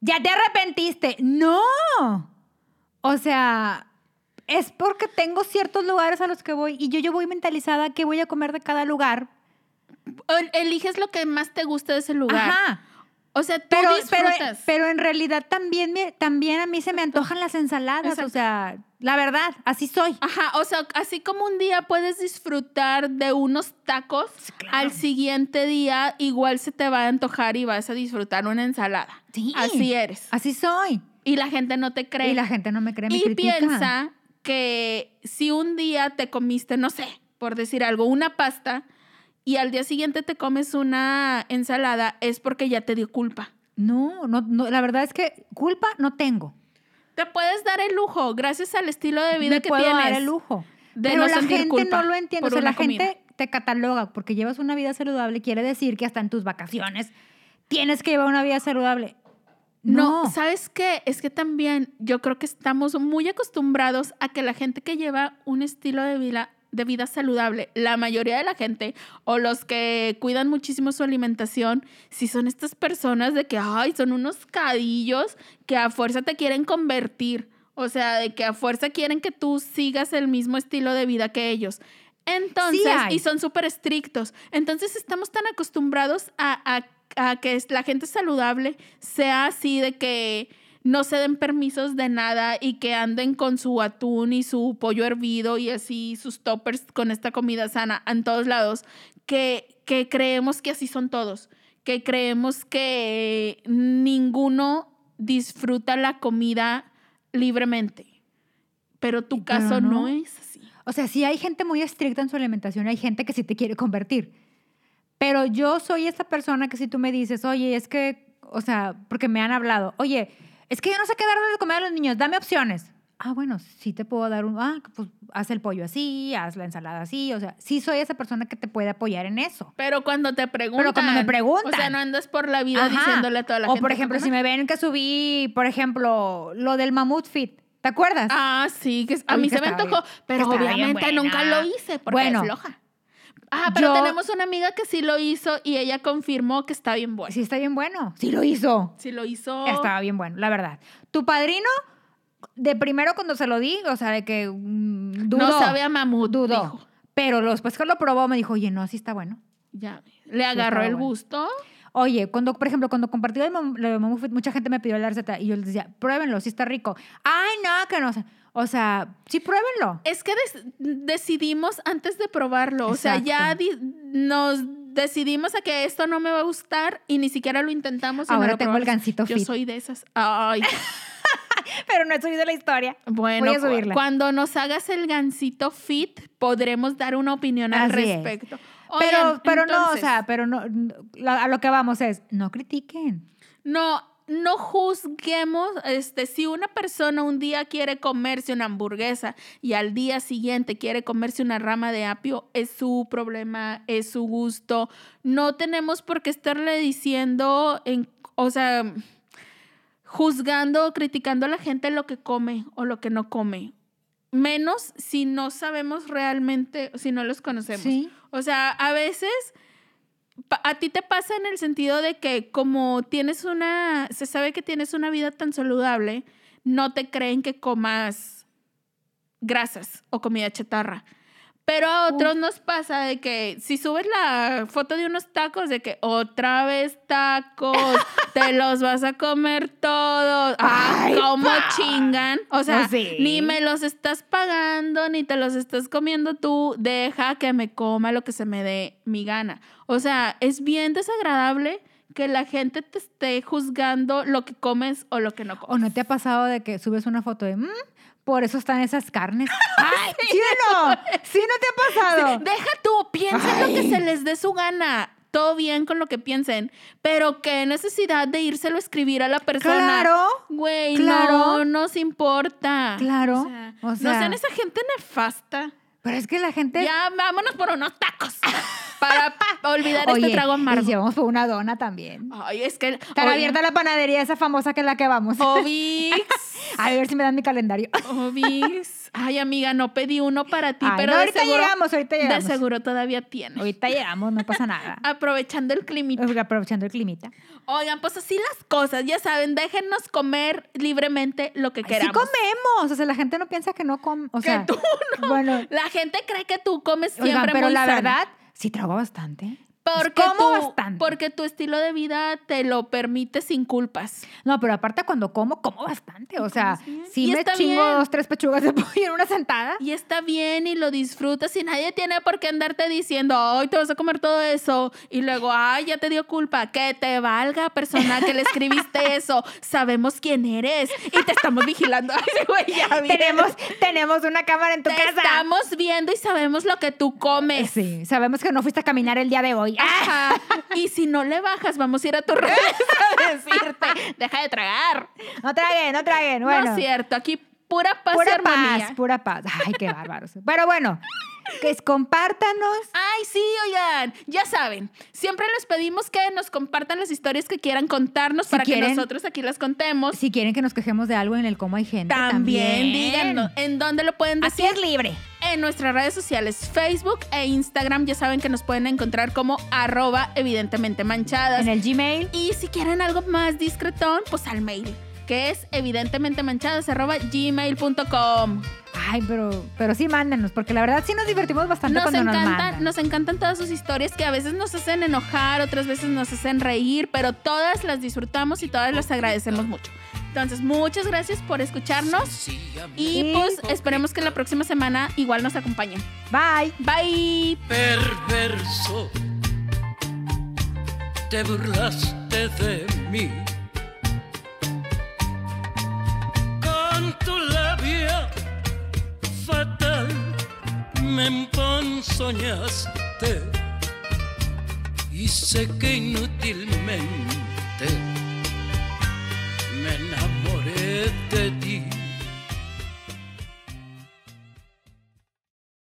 ¿ya te arrepentiste? No. O sea, es porque tengo ciertos lugares a los que voy y yo, yo voy mentalizada que voy a comer de cada lugar. Eliges lo que más te gusta de ese lugar. Ajá. O sea, tú Pero, pero, disfrutas. pero en realidad también, me- también a mí se me antojan las ensaladas. Exacto. O sea, la verdad, así soy. Ajá, o sea, así como un día puedes disfrutar de unos tacos, claro. al siguiente día igual se te va a antojar y vas a disfrutar una ensalada. Sí. Así eres. Así soy. Y la gente no te cree. Y la gente no me cree, me y critica. piensa que si un día te comiste, no sé, por decir algo, una pasta y al día siguiente te comes una ensalada, es porque ya te dio culpa. No, no, no, la verdad es que culpa no tengo. Te puedes dar el lujo gracias al estilo de vida me que puedo tienes. dar el lujo. de Pero no la gente culpa no lo entiende. O sea, la comida. gente te cataloga porque llevas una vida saludable. Quiere decir que hasta en tus vacaciones tienes que llevar una vida saludable. No, No. ¿sabes qué? Es que también yo creo que estamos muy acostumbrados a que la gente que lleva un estilo de vida, de vida saludable, la mayoría de la gente o los que cuidan muchísimo su alimentación, si son estas personas de que, ay, son unos cadillos que a fuerza te quieren convertir. O sea, de que a fuerza quieren que tú sigas el mismo estilo de vida que ellos. Entonces, y son súper estrictos. Entonces, estamos tan acostumbrados a, a- a que la gente saludable sea así de que no se den permisos de nada y que anden con su atún y su pollo hervido y así sus toppers con esta comida sana en todos lados, que, que creemos que así son todos, que creemos que ninguno disfruta la comida libremente. Pero tu pero caso no no. es así. O sea, sí hay gente muy estricta en su alimentación, hay gente que sí te quiere convertir. Pero yo soy esa persona que si tú me dices, oye, es que, o sea, porque me han hablado, oye, es que yo no sé qué darle de comer a los niños, dame opciones. Ah, bueno, sí te puedo dar un, ah, pues haz el pollo así, haz la ensalada así, o sea, sí soy esa persona que te puede apoyar en eso. Pero cuando te preguntan. Pero cuando me preguntan. O sea, no andas por la vida Ajá. diciéndole a toda la o gente. por qué ejemplo, si me ven que subí, por ejemplo, lo del mamut fit, ¿te acuerdas? Ah, sí, que a mí que se me antojó, pero obviamente nunca lo hice porque Bueno, es floja. Ah, pero yo- tenemos una amiga que sí lo hizo y ella confirmó que está bien bueno. Sí, está bien bueno. Sí lo hizo. Sí lo hizo. Estaba bien bueno, la verdad. Tu padrino, de primero cuando se lo di, o sea, de que mm, dudó. no sabe a mamut, dudó. dijo. Pero después que lo probó, me dijo, oye, no, sí está bueno. Ya, le agarró el bueno. gusto. Oye, cuando, por ejemplo, cuando compartí lo de Mamut Fit, mucha gente me pidió la receta y yo les decía, pruébenlo, sí está rico. Ay, no, que no sé. O sea, sí, pruébenlo. Es que decidimos antes de probarlo. O sea, ya nos decidimos a que esto no me va a gustar y ni siquiera lo intentamos. no Ahora lo tengo el probamos. gansito Yo fit. soy de esas. Ay, Pero no he subido la historia. bueno, Voy a subirla. cuando nos hagas el gansito fit, podremos dar una opinión al Así respecto. pero, pero no, o sea, pero no, a lo que vamos es, no critiquen. No, no juzguemos, este, si una persona un día quiere comerse una hamburguesa y al día siguiente quiere comerse una rama de apio, es su problema, es su gusto. No tenemos por qué estarle diciendo, en, o sea, juzgando o criticando a la gente lo que come o lo que no come. Menos si no sabemos realmente, si no los conocemos. Sí. O sea, a veces a ti te pasa en el sentido de que como tienes una, se sabe que tienes una vida tan saludable, no te creen que comas grasas o comida chatarra. Pero a otros nos pasa de que si subes la foto de unos tacos, de que otra vez tacos, te los vas a comer todos. ¡Ah, Ay, cómo pa. chingan! O sea, Pues sí. ni me los estás pagando, ni te los estás comiendo tú. Deja que me coma lo que se me dé mi gana. O sea, es bien desagradable que la gente te esté juzgando lo que comes o lo que no comes. ¿O no te ha pasado de que subes una foto de, "Mm, por eso están esas carnes. Ay, ¿Sí o no? ¿Sí no te ha pasado? Deja tú, piensen lo que se les dé su gana. Todo bien con lo que piensen, pero qué necesidad de írselo a escribir a la persona. Claro. Güey, Claro. no nos importa. Claro. O sea, O no sea- sean esa gente nefasta. Pero es que la gente... Ya, vámonos por unos tacos para olvidar Oye, este trago amargo. y llevamos por una dona también. Ay, es que... Está oye, abierta la panadería esa famosa que es la que vamos. Obix. A ver si me dan mi calendario. Obix. Ay, amiga, no pedí uno para ti, Ay, pero no, de ahorita seguro, llegamos, ahorita llegamos. de seguro todavía tienes. Ahorita llegamos, no pasa nada. Aprovechando el climita. Aprovechando el climita. Oigan, pues así las cosas, ya saben, déjennos comer libremente lo que Ay, queramos. Sí comemos. O sea, la gente no piensa que no come. O Que sea, tú Bueno, La gente cree que tú comes siempre oigan, pero muy la sano. verdad, sí trago bastante. Porque como tú, bastante. porque tu estilo de vida te lo permite sin culpas. No, pero aparte cuando como, como bastante. O sea, sí Y me chingo bien. dos, tres pechugas de pollo en una sentada. Y está bien y lo disfrutas y nadie tiene por qué andarte diciendo, ay, te vas a comer todo eso. Y luego, ay, ya te dio culpa. Que te valga, persona que le escribiste eso. Sabemos quién eres y te estamos vigilando. Ay, güey, ya. Tenemos, tenemos una cámara en tu Te casa. estamos viendo y sabemos lo que tú comes. Sí, sabemos que no fuiste a caminar el día de hoy. Ajá. Y si no le bajas, vamos a ir a tu redes a decirte, deja de tragar. No traguen, no traguen. Bueno, No es cierto, aquí pura paz y pura armonía. paz, pura paz. Ay, qué bárbaros. Pero bueno, que es, compártanos. Ay, sí, oigan, ya saben, siempre les pedimos que nos compartan las historias que quieran contarnos Si para quieren- que nosotros aquí las contemos. Si quieren que nos quejemos de algo en el cómo hay gente. También, También, díganos en dónde lo pueden Así decir. es libre. En nuestras redes sociales, Facebook e Instagram, ya saben que nos pueden encontrar como arroba evidentemente manchadas. En el Gmail. Y si quieren algo más discretón, pues al mail, que es evidentemente manchadas arroba gmail.com. Ay, pero, pero sí mándenos, porque la verdad sí nos divertimos bastante Nos cuando nos encantan, mandan. nos encantan todas sus historias que a veces nos hacen enojar, otras veces nos hacen reír, pero todas las disfrutamos y todas las agradecemos mucho. Entonces, muchas gracias por escucharnos y Y- pues esperemos que la próxima semana igual nos acompañen. Bye. Bye. perverso, te burlaste de mí. Con tu labia fatal me emponzoñaste y sé que inútilmente me enamoré de ti.